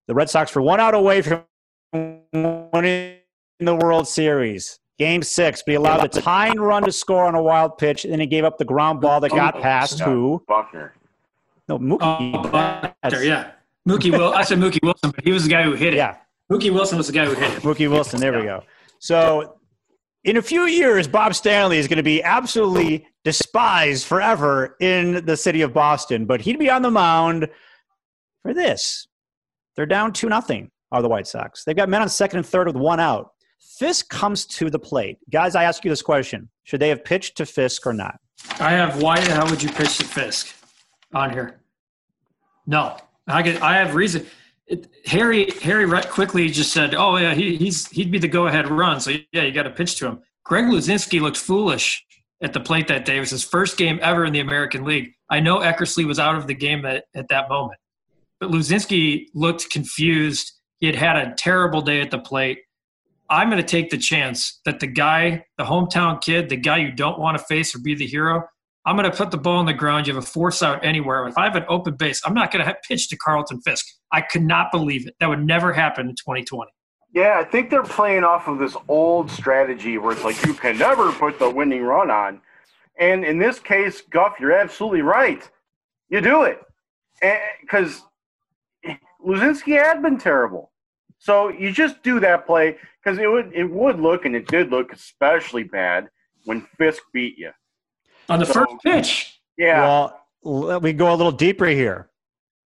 [SPEAKER 3] The Red Sox were one out away from winning the World Series. Game six, but he allowed the tying run to score on a wild pitch, and then he gave up the ground ball that got oh, past
[SPEAKER 8] Yeah,
[SPEAKER 3] who?
[SPEAKER 8] Buckner.
[SPEAKER 3] No, Mookie.
[SPEAKER 9] Oh, Buckner, yeah. Mookie Will. I said Mookie Wilson, but he was the guy who hit it.
[SPEAKER 3] Yeah,
[SPEAKER 9] Mookie Wilson was the guy who hit it.
[SPEAKER 3] Mookie Wilson. There we go. So, in a few years, Bob Stanley is going to be absolutely despised forever in the city of Boston, but he'd be on the mound for this. They're down 2 nothing. are the White Sox. They've got men on second and third with one out. Fisk comes to the plate. Guys, I ask you this question. Should they have pitched to Fisk or not?
[SPEAKER 9] I have why hell would you pitch to Fisk on here? No, I get. I have reason. It, Harry Harry quickly just said, "Oh yeah, he, he's he'd be the go ahead run." So yeah, you got to pitch to him. Greg Luzinski looked foolish at the plate that day. It was his first game ever in the American League. I know Eckersley was out of the game at, at that moment, but Luzinski looked confused. He had had a terrible day at the plate. I'm going to take the chance that the guy, the hometown kid, the guy you don't want to face or be the hero, I'm going to put the ball on the ground. You have a force out anywhere. If I have an open base, I'm not going to pitch to Carlton Fisk. I could not believe it. That would never happen in 2020.
[SPEAKER 8] Yeah, I think they're playing off of this old strategy where it's like you can never put the winning run on. And in this case, Guff, you're absolutely right. You do it. Because Luzinski had been terrible. So you just do that play because it would it would look and it did look especially bad when Fisk beat you.
[SPEAKER 9] On the
[SPEAKER 8] So-
[SPEAKER 9] first pitch.
[SPEAKER 8] Yeah.
[SPEAKER 3] Well, let me go a little deeper here.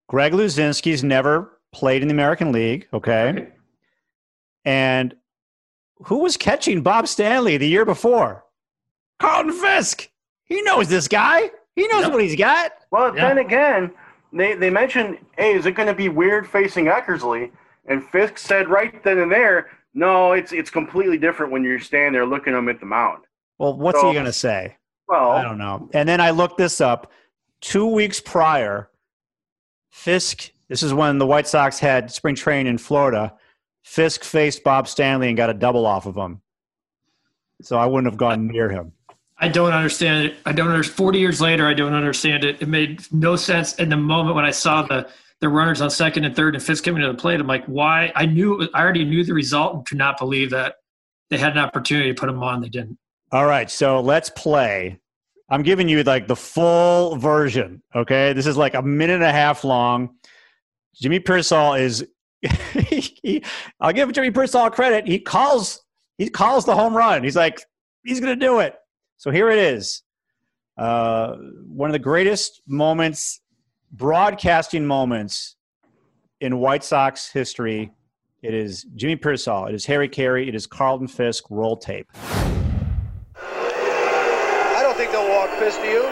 [SPEAKER 3] Greg Luzinski's never played in the American League, okay? And who was catching Bob Stanley the year before? Carlton Fisk. He knows this guy. He knows what he's got.
[SPEAKER 8] Well, then again, they, they mentioned, hey, is it going to be weird facing Eckersley? And Fisk said right then and there, no, it's it's completely different when you're standing there looking at him at the mound.
[SPEAKER 3] Well, what's
[SPEAKER 8] So-
[SPEAKER 3] he going to say?
[SPEAKER 8] Well,
[SPEAKER 3] I don't know. And then I looked this up. Two weeks prior, Fisk, this is when the White Sox had spring training in Florida. Fisk faced Bob Stanley and got a double off of him. So I wouldn't have gone near him.
[SPEAKER 9] I don't understand it. I don't understand. 40 years later, I don't understand it. It made no sense in the moment when I saw the, the runners on second and third and Fisk coming to the plate. I'm like, why? I knew, I already knew the result and could not believe that they had an opportunity to put him on. They didn't.
[SPEAKER 3] All right, so let's play I'm giving you like the full version. Okay, this is like a minute and a half long. Jimmy Piersall is. he, *laughs* I'll give Jimmy Piersall credit. He calls. He calls the home run. He's like, he's going to do it. So here it is. Uh, one of the greatest moments, broadcasting moments in White Sox history. It is Jimmy Piersall. It is Harry Caray. It is Carlton Fisk. Roll tape.
[SPEAKER 10] I don't think they'll walk Fisk to you.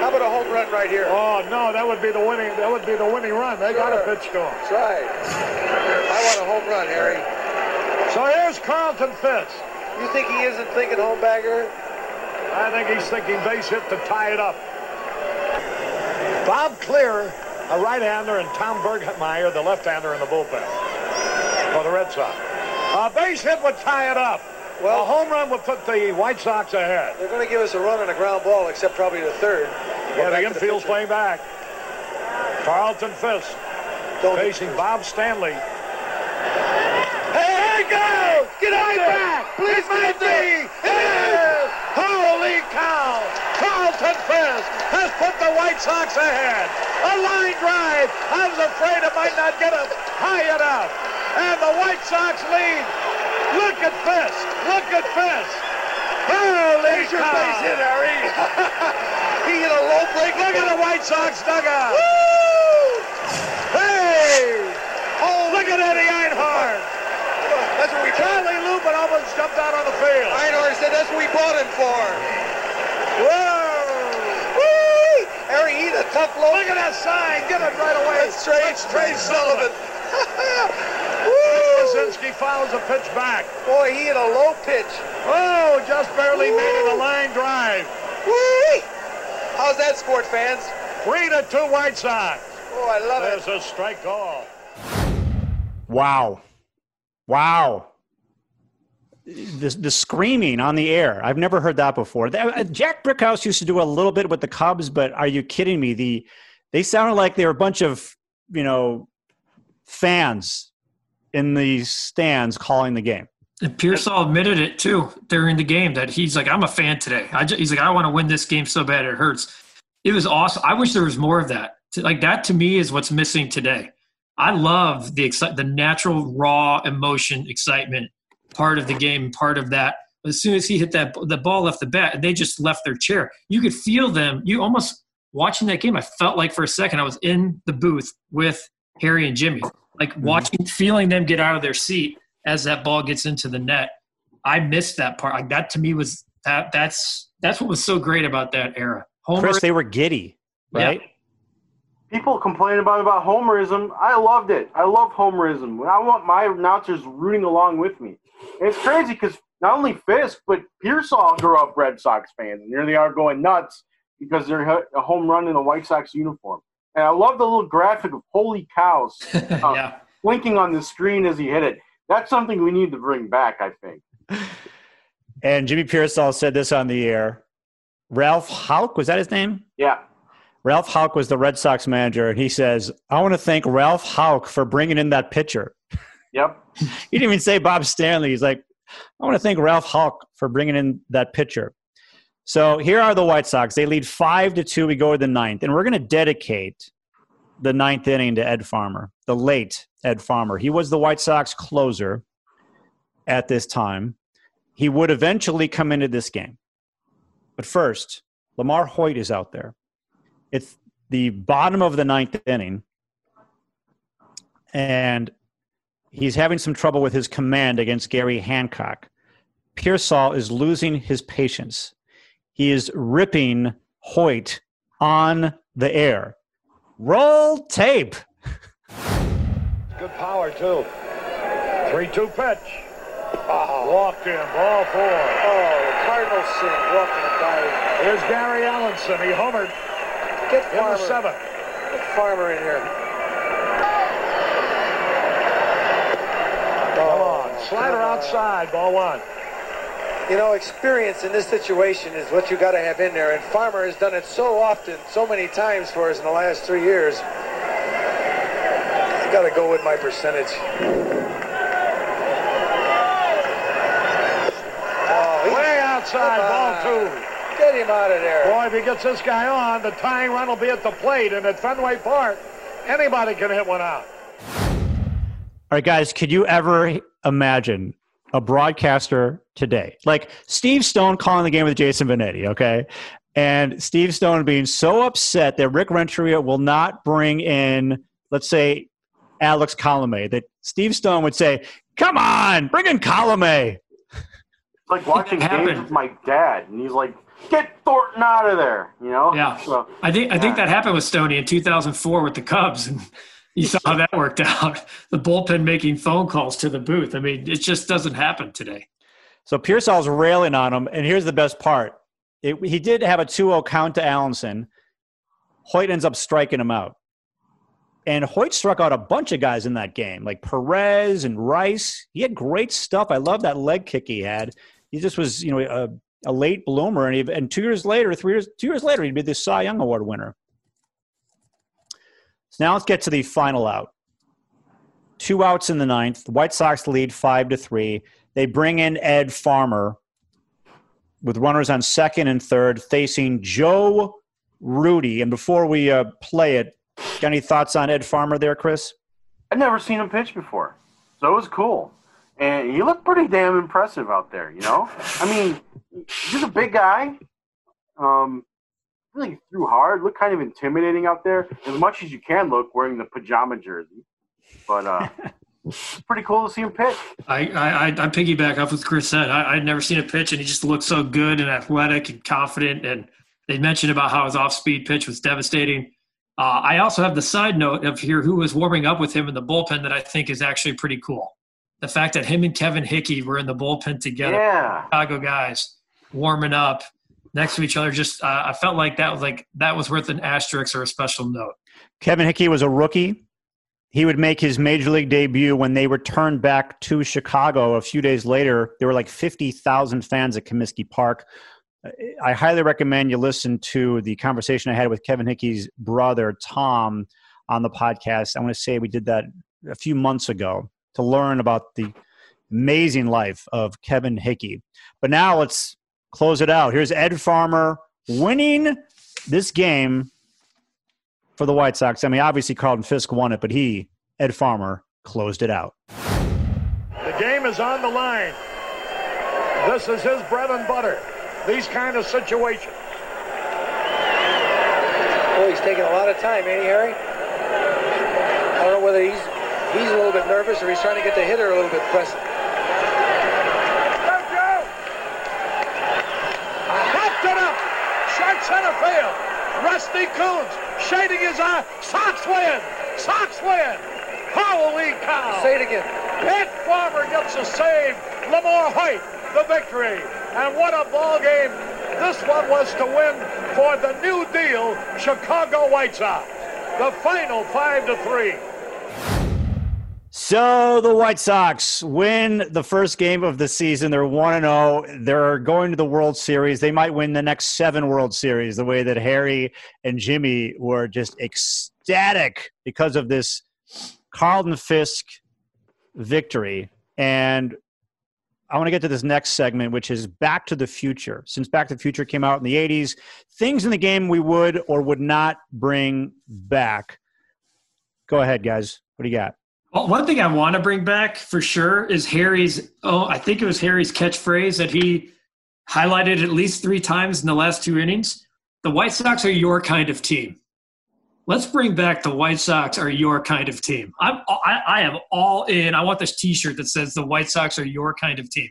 [SPEAKER 10] How about a home run right here?
[SPEAKER 2] Oh no, that would be the winning. That would be the winning run. They got a pitch to him.
[SPEAKER 10] That's right. I want a home run, Harry.
[SPEAKER 2] So here's Carlton Fisk.
[SPEAKER 10] You think he isn't thinking home bagger?
[SPEAKER 2] I think he's thinking base hit to tie it up. Bob Clear, a right-hander, and Tom Burgmeier, the left-hander in the bullpen for the Red Sox. A base hit would tie it up. Well, a home run would put the White Sox ahead.
[SPEAKER 10] They're going to give us a run on a ground ball, except probably the third. Go
[SPEAKER 2] Yeah, the infield's
[SPEAKER 10] pitcher.
[SPEAKER 2] playing back. Carlton Fisk facing Bob Stanley. Hey, go! Get out back! Please get me! It is! Holy cow! Carlton Fisk has put the White Sox ahead. A line drive. I was afraid it might not get him high enough. And the White Sox lead. Look at Fisk. Look at Fisk. Holy
[SPEAKER 10] There's your
[SPEAKER 2] cow!
[SPEAKER 10] base hit, Harry. he hit a low break.
[SPEAKER 2] Look at the White Sox dugout. Hey! Oh, look at Eddie Einhorn.
[SPEAKER 10] That's what we
[SPEAKER 2] Charlie Lupin almost jumped out on the field.
[SPEAKER 10] Einhorn said that's what we bought him for.
[SPEAKER 2] Whoa!
[SPEAKER 10] Whee! Harry, he's a tough low.
[SPEAKER 2] Look at that sign. Get it right away.
[SPEAKER 10] That's Trey,
[SPEAKER 2] That's
[SPEAKER 10] Trey Sullivan. *laughs*
[SPEAKER 2] Krasinski fouls a pitch back.
[SPEAKER 10] Boy, he hit a low pitch.
[SPEAKER 2] Oh, just barely made it a line drive.
[SPEAKER 10] Whee! How's that, sport fans?
[SPEAKER 2] Three to two White Sox.
[SPEAKER 10] Oh, I love it.
[SPEAKER 2] There's a strike call.
[SPEAKER 3] Wow. Wow. The, the screaming on the air. I've never heard that before. Uh, Jack Brickhouse used to do a little bit with the Cubs, but are you kidding me? The they sounded like they were a bunch of, you know, fans in the stands calling the game.
[SPEAKER 9] And Piersall admitted it too during the game that he's like, I'm a fan today. He's like, I want to win this game so bad it hurts. It was awesome. I wish there was more of that. Like that to me is what's missing today. I love the excite, the natural raw emotion, excitement part of the game, part of that. As soon as he hit that, the ball left the bat, and they just left their chair. You could feel them. You almost watching that game. I felt like for a second I was in the booth with Harry and Jimmy, like mm-hmm. watching, feeling them get out of their seat as that ball gets into the net. I missed that part. Like that to me was that that's that's what was so great about that era. Homer,
[SPEAKER 3] Chris, they were giddy,
[SPEAKER 9] Yeah.
[SPEAKER 3] right?
[SPEAKER 8] People complain about about homerism. I loved it. I love homerism. I want my announcers rooting along with me. And it's crazy because not only Fisk but Piersall grew up Red Sox fans, and here they are going nuts because they're a home run in a White Sox uniform. And I love the little graphic of "Holy cows" *laughs* uh,
[SPEAKER 9] yeah.
[SPEAKER 8] blinking on the screen as he hit it. That's something we need to bring back. I think.
[SPEAKER 3] And Jimmy Piersall said this on the air. Ralph Houk, was that his name?
[SPEAKER 8] Yeah.
[SPEAKER 3] Ralph Houk was the Red Sox manager, and he says, I want to thank Ralph Houk for bringing in that pitcher. *laughs*
[SPEAKER 8] Yep.
[SPEAKER 3] He didn't even say Bob Stanley. He's like, I want to thank Ralph Houk for bringing in that pitcher. So here are the White Sox. They lead five to two. We go to the ninth, and we're going to dedicate the ninth inning to Ed Farmer, the late Ed Farmer. He was the White Sox closer at this time. He would eventually come into this game. But first, LaMarr Hoyt is out there. It's the bottom of the ninth inning, and he's having some trouble with his command against Gary Hancock. Piersall is losing his patience. He is ripping Hoyt on the air. Roll tape.
[SPEAKER 2] Good power, too. 3 2 pitch. Walked in, ball four.
[SPEAKER 10] Oh, the Cardinals sin, walking a guy.
[SPEAKER 2] Here's Gary Allenson. He homered
[SPEAKER 10] Get
[SPEAKER 2] in the
[SPEAKER 10] Farmer.
[SPEAKER 2] seventh.
[SPEAKER 10] Get Farmer in here.
[SPEAKER 2] Come on. Slider outside, ball one.
[SPEAKER 10] You know, experience in this situation is what you got to have in there, and Farmer has done it so often, so many times for us in the last three years. I got to go with my percentage. Oh,
[SPEAKER 2] Way outside,
[SPEAKER 10] Come
[SPEAKER 2] ball
[SPEAKER 10] on.
[SPEAKER 2] two.
[SPEAKER 10] Get him out of there.
[SPEAKER 2] Boy, if he gets this guy on, the tying run will be at the plate. And at Fenway Park, anybody can hit one out.
[SPEAKER 3] All right, guys, could you ever imagine a broadcaster today, like Steve Stone calling the game with Jason Benetti, okay? And Steve Stone being so upset that Rick Renteria will not bring in, let's say, Alex Colomé, that Steve Stone would say, Come on, bring in Colomé.
[SPEAKER 8] It's like watching games with my dad, and he's like, "Get Thornton out of there," you know.
[SPEAKER 9] Yeah,
[SPEAKER 8] So,
[SPEAKER 9] I think I think that happened with Stoney in 2004 with the Cubs, and you saw how that worked out. *laughs* The bullpen making phone calls to the booth. I mean, it just doesn't happen today.
[SPEAKER 3] So Piersall's railing on him, and here's the best part. It, he did have a 2-0 count to Allenson. Hoyt ends up striking him out. And Hoyt struck out a bunch of guys in that game, like Perez and Rice. He had great stuff. I love that leg kick he had. He just was, you know, a, a late bloomer, and, he, and two years later, three years, two years later, he'd be the Cy Young Award winner. Now let's get to the final out. Two outs in the ninth. The White Sox lead five to three. They bring in Ed Farmer with runners on second and third, facing Joe Rudi. And before we uh, play it, got any thoughts on Ed Farmer there, Chris?
[SPEAKER 8] I've never seen him pitch before, so it was cool. And he looked pretty damn impressive out there. You know, I mean, he's a big guy. Um, really threw hard. Looked kind of intimidating out there, as much as you can look wearing the pajama jersey. But uh, *laughs* it's pretty cool to see him pitch.
[SPEAKER 9] I I, I I piggyback off what Chris said. I, I'd never seen a pitch, and he just looked so good and athletic and confident. And they mentioned about how his off-speed pitch was devastating. Uh, I also have the side note of here who was warming up with him in the bullpen that I think is actually pretty cool. The fact that him and Kevin Hickey were in the bullpen together,
[SPEAKER 8] Yeah.
[SPEAKER 9] Chicago guys, warming up next to each other. Just uh, I felt like that was like that was worth an asterisk or a special note.
[SPEAKER 3] Kevin Hickey was a rookie. He would make his major league debut when they returned back to Chicago a few days later. There were like 50,000 fans at Comiskey Park. I highly recommend you listen to the conversation I had with Kevin Hickey's brother, Tom, on the podcast. I want to say we did that a few months ago to learn about the amazing life of Kevin Hickey. But now let's close it out. Here's Ed Farmer winning this game for the White Sox. I mean, obviously Carlton Fisk won it, but he, Ed Farmer, closed it out.
[SPEAKER 2] The game is on the line. This is his bread and butter. These kind of situations.
[SPEAKER 10] Boy, he's taking a lot of time, ain't he, Harry? I don't know whether he's he's a little bit nervous or he's trying to get the hitter a little bit present.
[SPEAKER 2] Popped it up. Short center field. Rusty Kuntz shading his eye. Sox win. Sox win. Holy cow.
[SPEAKER 10] Say it again.
[SPEAKER 2] Ed Farmer gets a save. LaMarr Hoyt, the victory. And what a ball game this one was to win for the New Deal Chicago White Sox. The final five to three.
[SPEAKER 3] So the White Sox win the first game of the season. They're 1 0. They're going to the World Series. They might win the next seven World Series the way that Harry and Jimmy were just ecstatic because of this Carlton Fisk victory. And I want to get to this next segment, which is Back to the Future. Since Back to the Future came out in the 80s, things in the game we would or would not bring back. Go ahead, guys. What do you got?
[SPEAKER 9] Well, one thing I want to bring back for sure is Harry's. Oh, I think it was Harry's catchphrase that he highlighted at least three times in the last two innings. The White Sox are your kind of team. Let's bring back the White Sox are your kind of team. I'm, I, I am all in. I want this T-shirt that says the White Sox are your kind of team.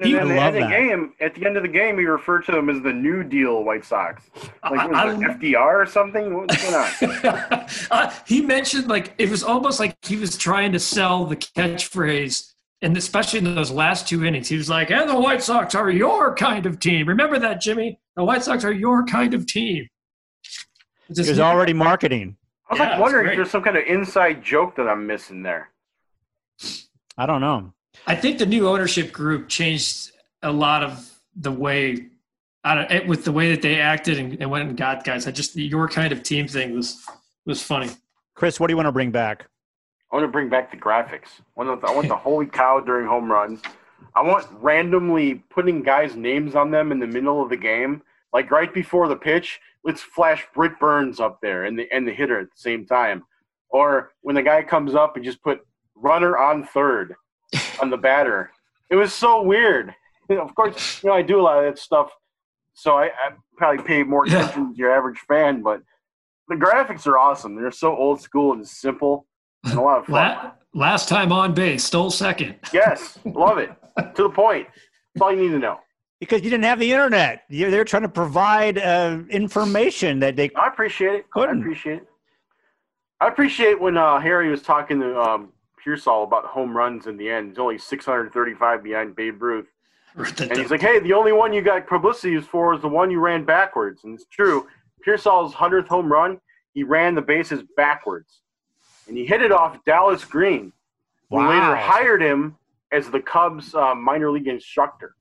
[SPEAKER 8] And then at the
[SPEAKER 3] that.
[SPEAKER 8] game, at the end of the game, he referred to them as the New Deal White Sox. Like
[SPEAKER 9] I- I-
[SPEAKER 8] it, FDR or something? What's going on? *laughs*
[SPEAKER 9] uh, he mentioned like it was almost like he was trying to sell the catchphrase, and especially in those last two innings, he was like, "And the White Sox are your kind of team." Remember that, Jimmy? The White Sox are your kind of team. It's just-
[SPEAKER 3] There's already marketing.
[SPEAKER 8] I was
[SPEAKER 9] Yeah,
[SPEAKER 8] like wondering if there's some kind of inside joke that I'm missing there.
[SPEAKER 3] I don't know.
[SPEAKER 9] I think the new ownership group changed a lot of the way, I don't, it- with the way that they acted and, and went and got guys. I just your kind of team thing was was funny.
[SPEAKER 3] Chris, what do you want to bring back?
[SPEAKER 8] I want to bring back the graphics. I want the, I want the holy cow during home runs. I want randomly putting guys' names on them in the middle of the game like right before the pitch, let's flash Britt Burns up there and the and the hitter at the same time. Or when the guy comes up and just put runner on third on the batter. It was so weird. *laughs* of course, you know I do a lot of that stuff, so I, I probably pay more attention to your average fan. But the graphics are awesome. They're so old school and simple, and a lot of fun.
[SPEAKER 9] La- last time on base, stole second. *laughs*
[SPEAKER 8] yes, love it. to the point. That's all you need to know.
[SPEAKER 3] Because you didn't have the internet. You- They're trying to provide uh, information that they
[SPEAKER 8] I appreciate it.
[SPEAKER 3] Couldn't.
[SPEAKER 8] appreciate it. I appreciate when uh, Harry was talking to um, Piersall about home runs in the end. He's only 635 behind Babe Ruth. And he's like, hey, the only one you got publicity is for is the one you ran backwards. And it's true. Piersall's 100th home run, he ran the bases backwards. And he hit it off Dallas Green, who
[SPEAKER 3] Wow.
[SPEAKER 8] later hired him as the Cubs uh, minor league instructor.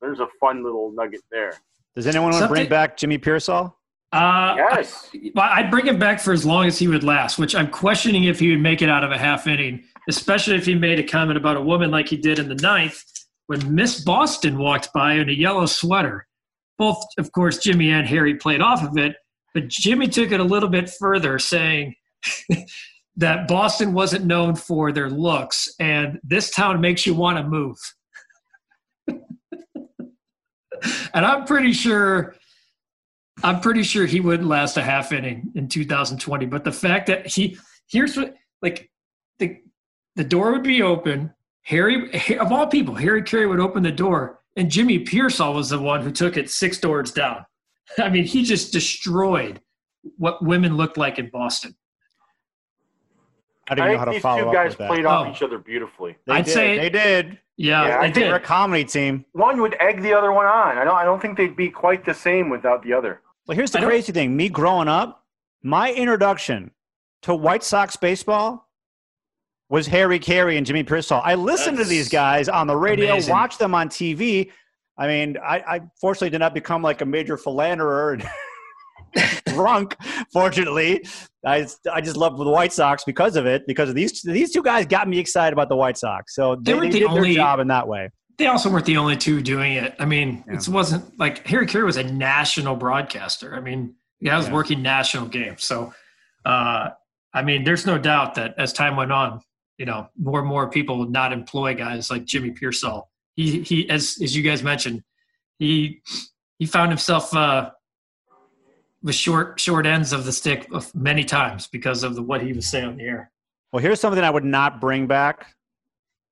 [SPEAKER 8] There's a fun little nugget there.
[SPEAKER 3] Does anyone want to bring back Jimmy Piersall?
[SPEAKER 9] Uh,
[SPEAKER 8] Yes.
[SPEAKER 9] Well, I'd bring him back for as long as he would last, which I'm questioning if he would make it out of a half inning, especially if he made a comment about a woman like he did in the ninth when Miss Boston walked by in a yellow sweater. Both, of course, Jimmy and Harry played off of it, but Jimmy took it a little bit further, saying *laughs* that Boston wasn't known for their looks, and this town makes you want to move. *laughs* and I'm pretty sure I'm pretty sure he wouldn't last a half inning in 2020. But the fact that he here's what like the the door would be open. Harry of all people, Harry Caray would open the door, and Jimmy Piersall was the one who took it six doors down. *laughs* I mean, he just destroyed what women looked like in Boston.
[SPEAKER 3] I don't
[SPEAKER 8] I
[SPEAKER 3] know how
[SPEAKER 8] think
[SPEAKER 3] to
[SPEAKER 8] these
[SPEAKER 3] follow
[SPEAKER 8] two guys
[SPEAKER 3] with that.
[SPEAKER 8] played off
[SPEAKER 9] Oh.
[SPEAKER 8] each other beautifully.
[SPEAKER 3] They
[SPEAKER 9] I'd
[SPEAKER 3] did.
[SPEAKER 9] say-
[SPEAKER 3] they did.
[SPEAKER 9] Yeah,
[SPEAKER 8] Yeah, I think
[SPEAKER 9] did.
[SPEAKER 3] They're a comedy team.
[SPEAKER 8] One would egg the other one on. I don't. I don't think they'd be quite the same without the other.
[SPEAKER 3] Well, here's the crazy thing. Me growing up, my introduction to White Sox baseball was Harry Caray and Jimmy Piersall. I listened to these guys on the radio,
[SPEAKER 9] amazing.
[SPEAKER 3] watched them on TV. I mean, I, I fortunately did not become like a major philanderer and *laughs* drunk. Fortunately, I I just loved the White Sox because of it. Because of these these two guys got me excited about the White Sox. So they,
[SPEAKER 9] They were
[SPEAKER 3] they did
[SPEAKER 9] only-
[SPEAKER 3] their job in that way.
[SPEAKER 9] They also weren't the only two doing it. I mean,
[SPEAKER 3] Yeah.
[SPEAKER 9] it wasn't like Harry Caray was a national broadcaster. I mean, the guy was
[SPEAKER 3] Yeah.
[SPEAKER 9] working national games. So, uh, I mean, there's no doubt that as time went on, you know, more and more people would not employ guys like Jimmy Piersall. He, he, as as you guys mentioned, he he found himself uh, with short short ends of the stick many times because of the what he was saying on the air.
[SPEAKER 3] Well, here's something I would not bring back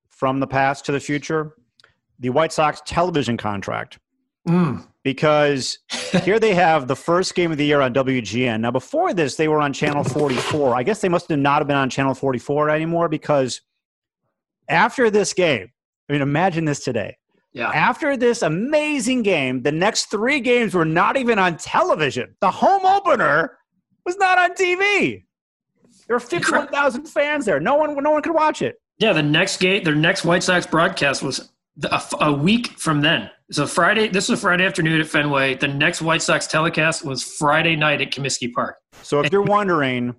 [SPEAKER 3] from the past to the future the White Sox television contract.
[SPEAKER 9] Mm.
[SPEAKER 3] Because here they have the first game of the year on WGN. Now, before this, they were on Channel 44. I guess they must have not have been on Channel 44 anymore because after this game, I mean, imagine this today.
[SPEAKER 9] Yeah.
[SPEAKER 3] After this amazing game, the next three games were not even on television. The home opener was not on TV. There were 51,000 fans there. No one, no one could watch it.
[SPEAKER 9] Yeah, the next game, their next White Sox broadcast was a, a week from then. So Friday, this was Friday afternoon at Fenway. The next White Sox telecast was Friday night at Comiskey Park.
[SPEAKER 3] So if you're wondering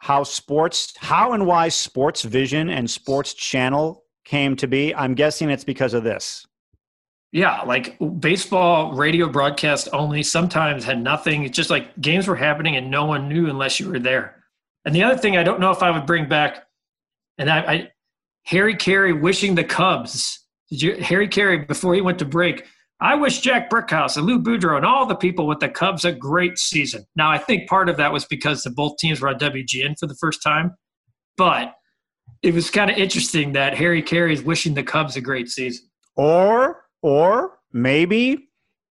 [SPEAKER 3] how sports, how and why Sports Vision and Sports Channel came to be, I'm guessing it's because of this.
[SPEAKER 9] Yeah, like baseball radio broadcast only sometimes had nothing. It's just like games were happening and no one knew unless you were there. And the other thing I don't know if I would bring back, and I, I Harry Caray wishing the Cubs. Did you Harry Caray before he went to break? I wish Jack Brickhouse and Lou Boudreau and all the people with the Cubs a great season. Now I think part of that was because the both teams were on WGN for the first time, but it was kind of interesting that Harry Caray is wishing the Cubs a great season.
[SPEAKER 3] Or, or maybe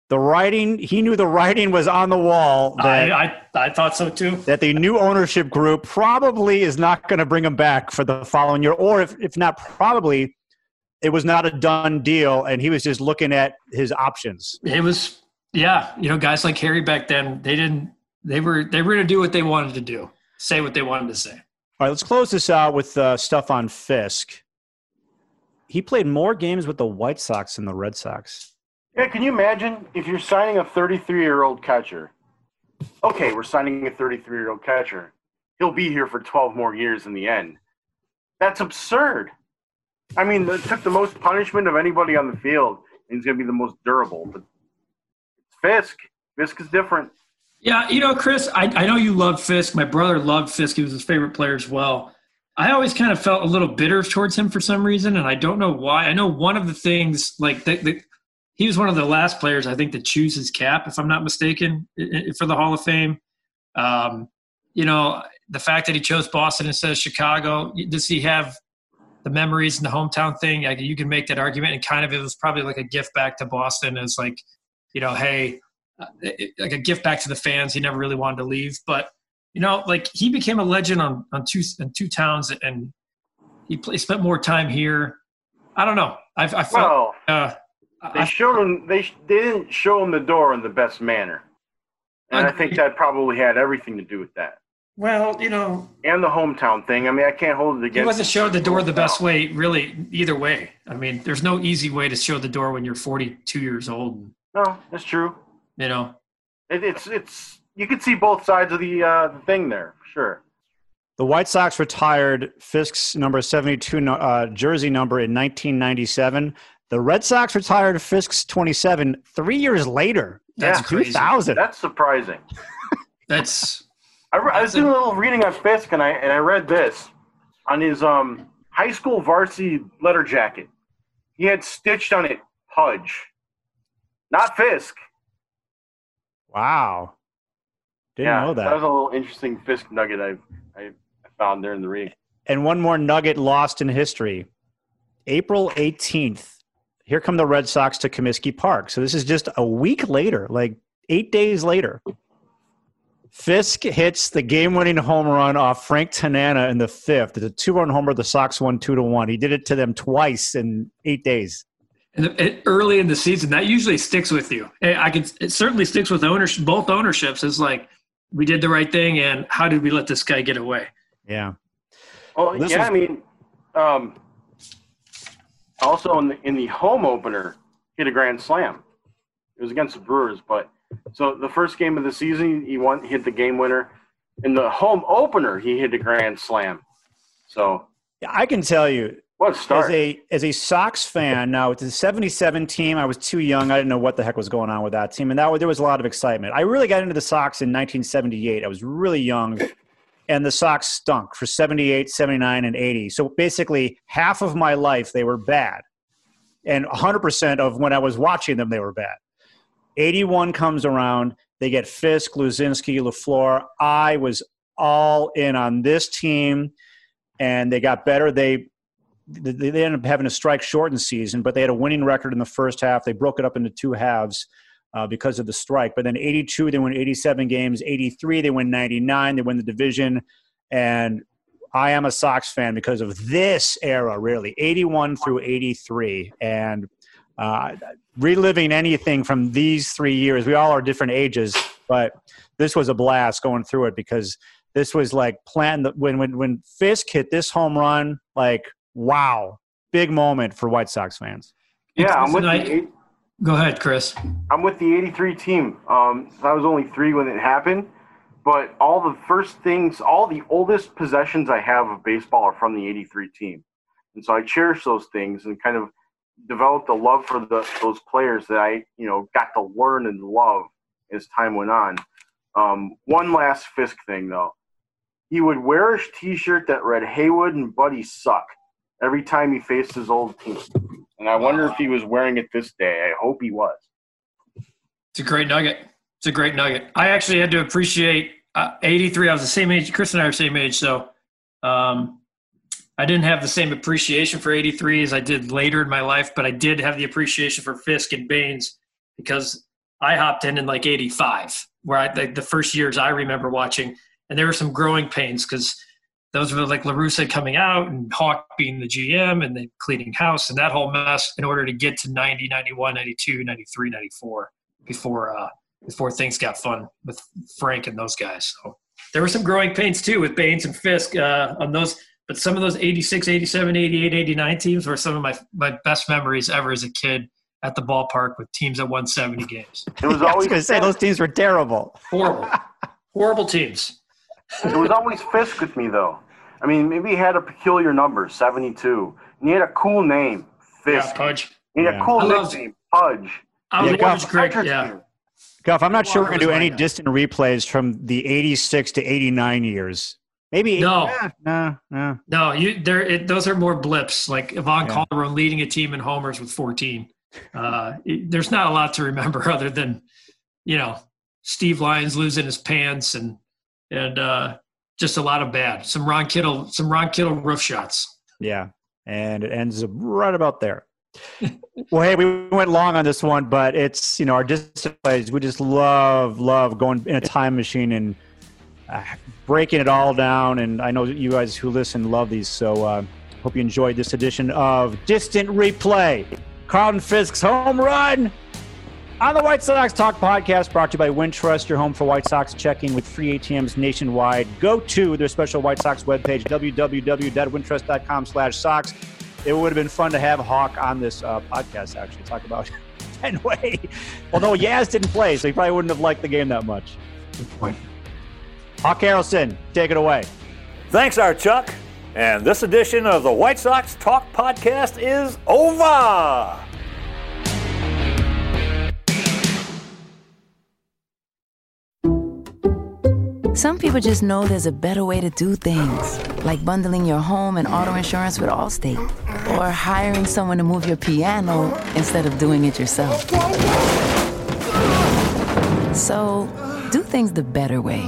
[SPEAKER 3] the writing, he knew the writing was on the wall that,
[SPEAKER 9] I, I I thought so too.
[SPEAKER 3] that the new ownership group probably is not going to bring him back for the following year. Or if, if not, probably it was not a done deal and he was just looking at his options.
[SPEAKER 9] It was yeah, you know, guys like Harry back then, they didn't they were they were going to do what they wanted to do, say what they wanted to say.
[SPEAKER 3] All right, let's close this out with uh, stuff on Fisk. He played more games with the White Sox than the Red Sox.
[SPEAKER 8] Yeah, can you imagine if you're signing a 33 year old catcher? Okay, we're signing a 33 year old catcher. He'll be here for 12 more years in the end. That's absurd. I mean, it took the most punishment of anybody on the field, and he's going to be the most durable. But Fisk, Fisk is different.
[SPEAKER 9] Yeah, you know, Chris, I, I know you love Fisk. My brother loved Fisk. He was his favorite player as well. I always kind of felt a little bitter towards him for some reason, and I don't know why. I know one of the things, like, the, the, he was one of the last players, I think, to choose his cap, if I'm not mistaken, for the Hall of Fame. Um, you know, the fact that he chose Boston instead of Chicago, does he have the memories and the hometown thing? Like, you can make that argument, and kind of it was probably like a gift back to Boston as, like, you know, hey, uh, like a gift back to the fans. He never really wanted to leave, but you know, like he became a legend on on two in two towns, and he, play, spent more time here. I don't know. I, I felt.
[SPEAKER 8] Well,
[SPEAKER 9] uh,
[SPEAKER 8] they
[SPEAKER 9] I,
[SPEAKER 8] showed him. They they didn't show him the door in the best manner, and I think that probably had everything to do with that.
[SPEAKER 9] Well, you know,
[SPEAKER 8] and the hometown thing. I mean, I can't hold it against.
[SPEAKER 9] He wasn't showing the door the best way, really. Either way, I mean, there's no easy way to show the door when you're 42 years old.
[SPEAKER 8] No, that's true.
[SPEAKER 9] You know,
[SPEAKER 8] it, it's it's you can see both sides of the uh, the thing there, for sure.
[SPEAKER 3] The White Sox retired Fisk's number 72 uh, jersey number in 1997. The Red Sox retired Fisk's 27 three years later. That's
[SPEAKER 8] yeah,
[SPEAKER 3] 2000.
[SPEAKER 8] That's surprising. *laughs*
[SPEAKER 9] that's.
[SPEAKER 8] I, I was doing a little reading on Fisk, and I and I read this on his um high school varsity letter jacket. He had stitched on it Pudge, not Fisk.
[SPEAKER 3] Wow. Didn't
[SPEAKER 8] yeah,
[SPEAKER 3] know that.
[SPEAKER 8] That was a little interesting Fisk nugget I, I found there in the read.
[SPEAKER 3] And one more nugget lost in history. April 18th, here come the Red Sox to Comiskey Park. So this is just a week later, like eight days later. Fisk hits the game-winning home run off Frank Tanana in the fifth. It's a two-run homer. The Sox won two to one. He did it to them twice in eight days.
[SPEAKER 9] And early in the season, that usually sticks with you. I can. It certainly sticks with ownership. Both ownerships is like we did the right thing, and how did we let this guy get away?
[SPEAKER 3] Yeah.
[SPEAKER 8] Well, yeah. Was- I mean, um, also in the in the home opener, hit a grand slam. It was against the Brewers, but so the first game of the season, he won, hit the game winner. In the home opener, he hit a grand slam. So
[SPEAKER 3] yeah, I can tell you,
[SPEAKER 8] what start?
[SPEAKER 3] As a as a Sox fan, now it's a '77 team. I was too young. I didn't know what the heck was going on with that team, and that there was a lot of excitement. I really got into the Sox in 1978. I was really young, and the Sox stunk for 78, 79, and 80. So basically, half of my life they were bad, and 100 percent of when I was watching them they were bad. 81 comes around. They get Fisk, Luzinski, LeFlore. I was all in on this team, and they got better. They they ended up having a strike shortened season, but they had a winning record in the first half. They broke it up into two halves uh, because of the strike. But then 82, they win 87 games. 83, they win 99. They win the division. And I am a Sox fan because of this era, really 81 through 83. And uh, reliving anything from these three years, we all are different ages, but this was a blast going through it because this was like planned. When, when, when Fisk hit this home run, like wow, big moment for White Sox fans.
[SPEAKER 8] Yeah, I'm with the,
[SPEAKER 9] Go ahead, Chris.
[SPEAKER 8] I'm with the 83 team. Um, I was only three when it happened, but all the first things, all the oldest possessions I have of baseball are from the 83 team. And so I cherish those things and kind of developed a love for the, those players that I, you know, got to learn and love as time went on. Um, one last Fisk thing, though. He would wear a T-shirt that read "Haywood and Buddy suck." every time he faced his old team. And I wonder if he was wearing it this day. I hope he was.
[SPEAKER 9] It's a great nugget. It's a great nugget. I actually had to appreciate uh, 83. I was the same age. Chris and I are the same age. So um, I didn't have the same appreciation for 83 as I did later in my life, but I did have the appreciation for Fisk and Baines because I hopped in in like 85, where I, the, the first years I remember watching. And there were some growing pains because – those were like La Russa coming out and Hawk being the GM and then cleaning house and that whole mess in order to get to 90, 91, 92, 93, 94 before, uh, before things got fun with Frank and those guys. So there were some growing pains too with Baines and Fisk uh, on those, but some of those 86, 87, 88, 89 teams were some of my, my best memories ever as a kid at the ballpark with teams that won 70 games.
[SPEAKER 3] It was always going to say those teams were terrible.
[SPEAKER 9] Horrible. Horrible teams.
[SPEAKER 8] It was always Fisk with me though. I mean, maybe he had a peculiar number, 72. And he had a cool name, Fisk.
[SPEAKER 9] Yeah, Pudge.
[SPEAKER 8] He had yeah. a cool nickname, Pudge.
[SPEAKER 9] I was yeah, Pudge Greg, yeah.
[SPEAKER 3] Guff, I'm not sure we're going to do any distant replays from the 86 to 89 years. Maybe
[SPEAKER 9] no,
[SPEAKER 3] yeah, no, no,
[SPEAKER 9] no. You there? It, those are more blips. Like Ivan yeah. Calderon leading a team in homers with 14. Uh, *laughs* it, there's not a lot to remember *laughs* other than, you know, Steve Lyons losing his pants and and uh, just a lot of bad. Some Ron Kittle, some Ron Kittle roof shots.
[SPEAKER 3] Yeah, and it ends up right about there. *laughs* well, hey, we went long on this one, but it's you know our displays. We just love love going in a time machine and uh, breaking it all down. And I know you guys who listen love these, so uh, hope you enjoyed this edition of Distant Replay. Carlton Fisk's home run on the White Sox Talk podcast, brought to you by Wintrust, your home for White Sox checking with free ATMs nationwide. Go to their special White Sox webpage, www.wintrust.com slash Sox. It would have been fun to have Hawk on this uh, podcast, actually, talk about *laughs* Fenway. Although Yaz didn't play, so he probably wouldn't have liked the game that much. Good point. Hawk Harrelson, take it away.
[SPEAKER 7] Thanks, our Chuck. And this edition of the White Sox Talk podcast is over.
[SPEAKER 12] Some people just know there's a better way to do things, like bundling your home and auto insurance with Allstate, or hiring someone to move your piano instead of doing it yourself. So, do things the better way.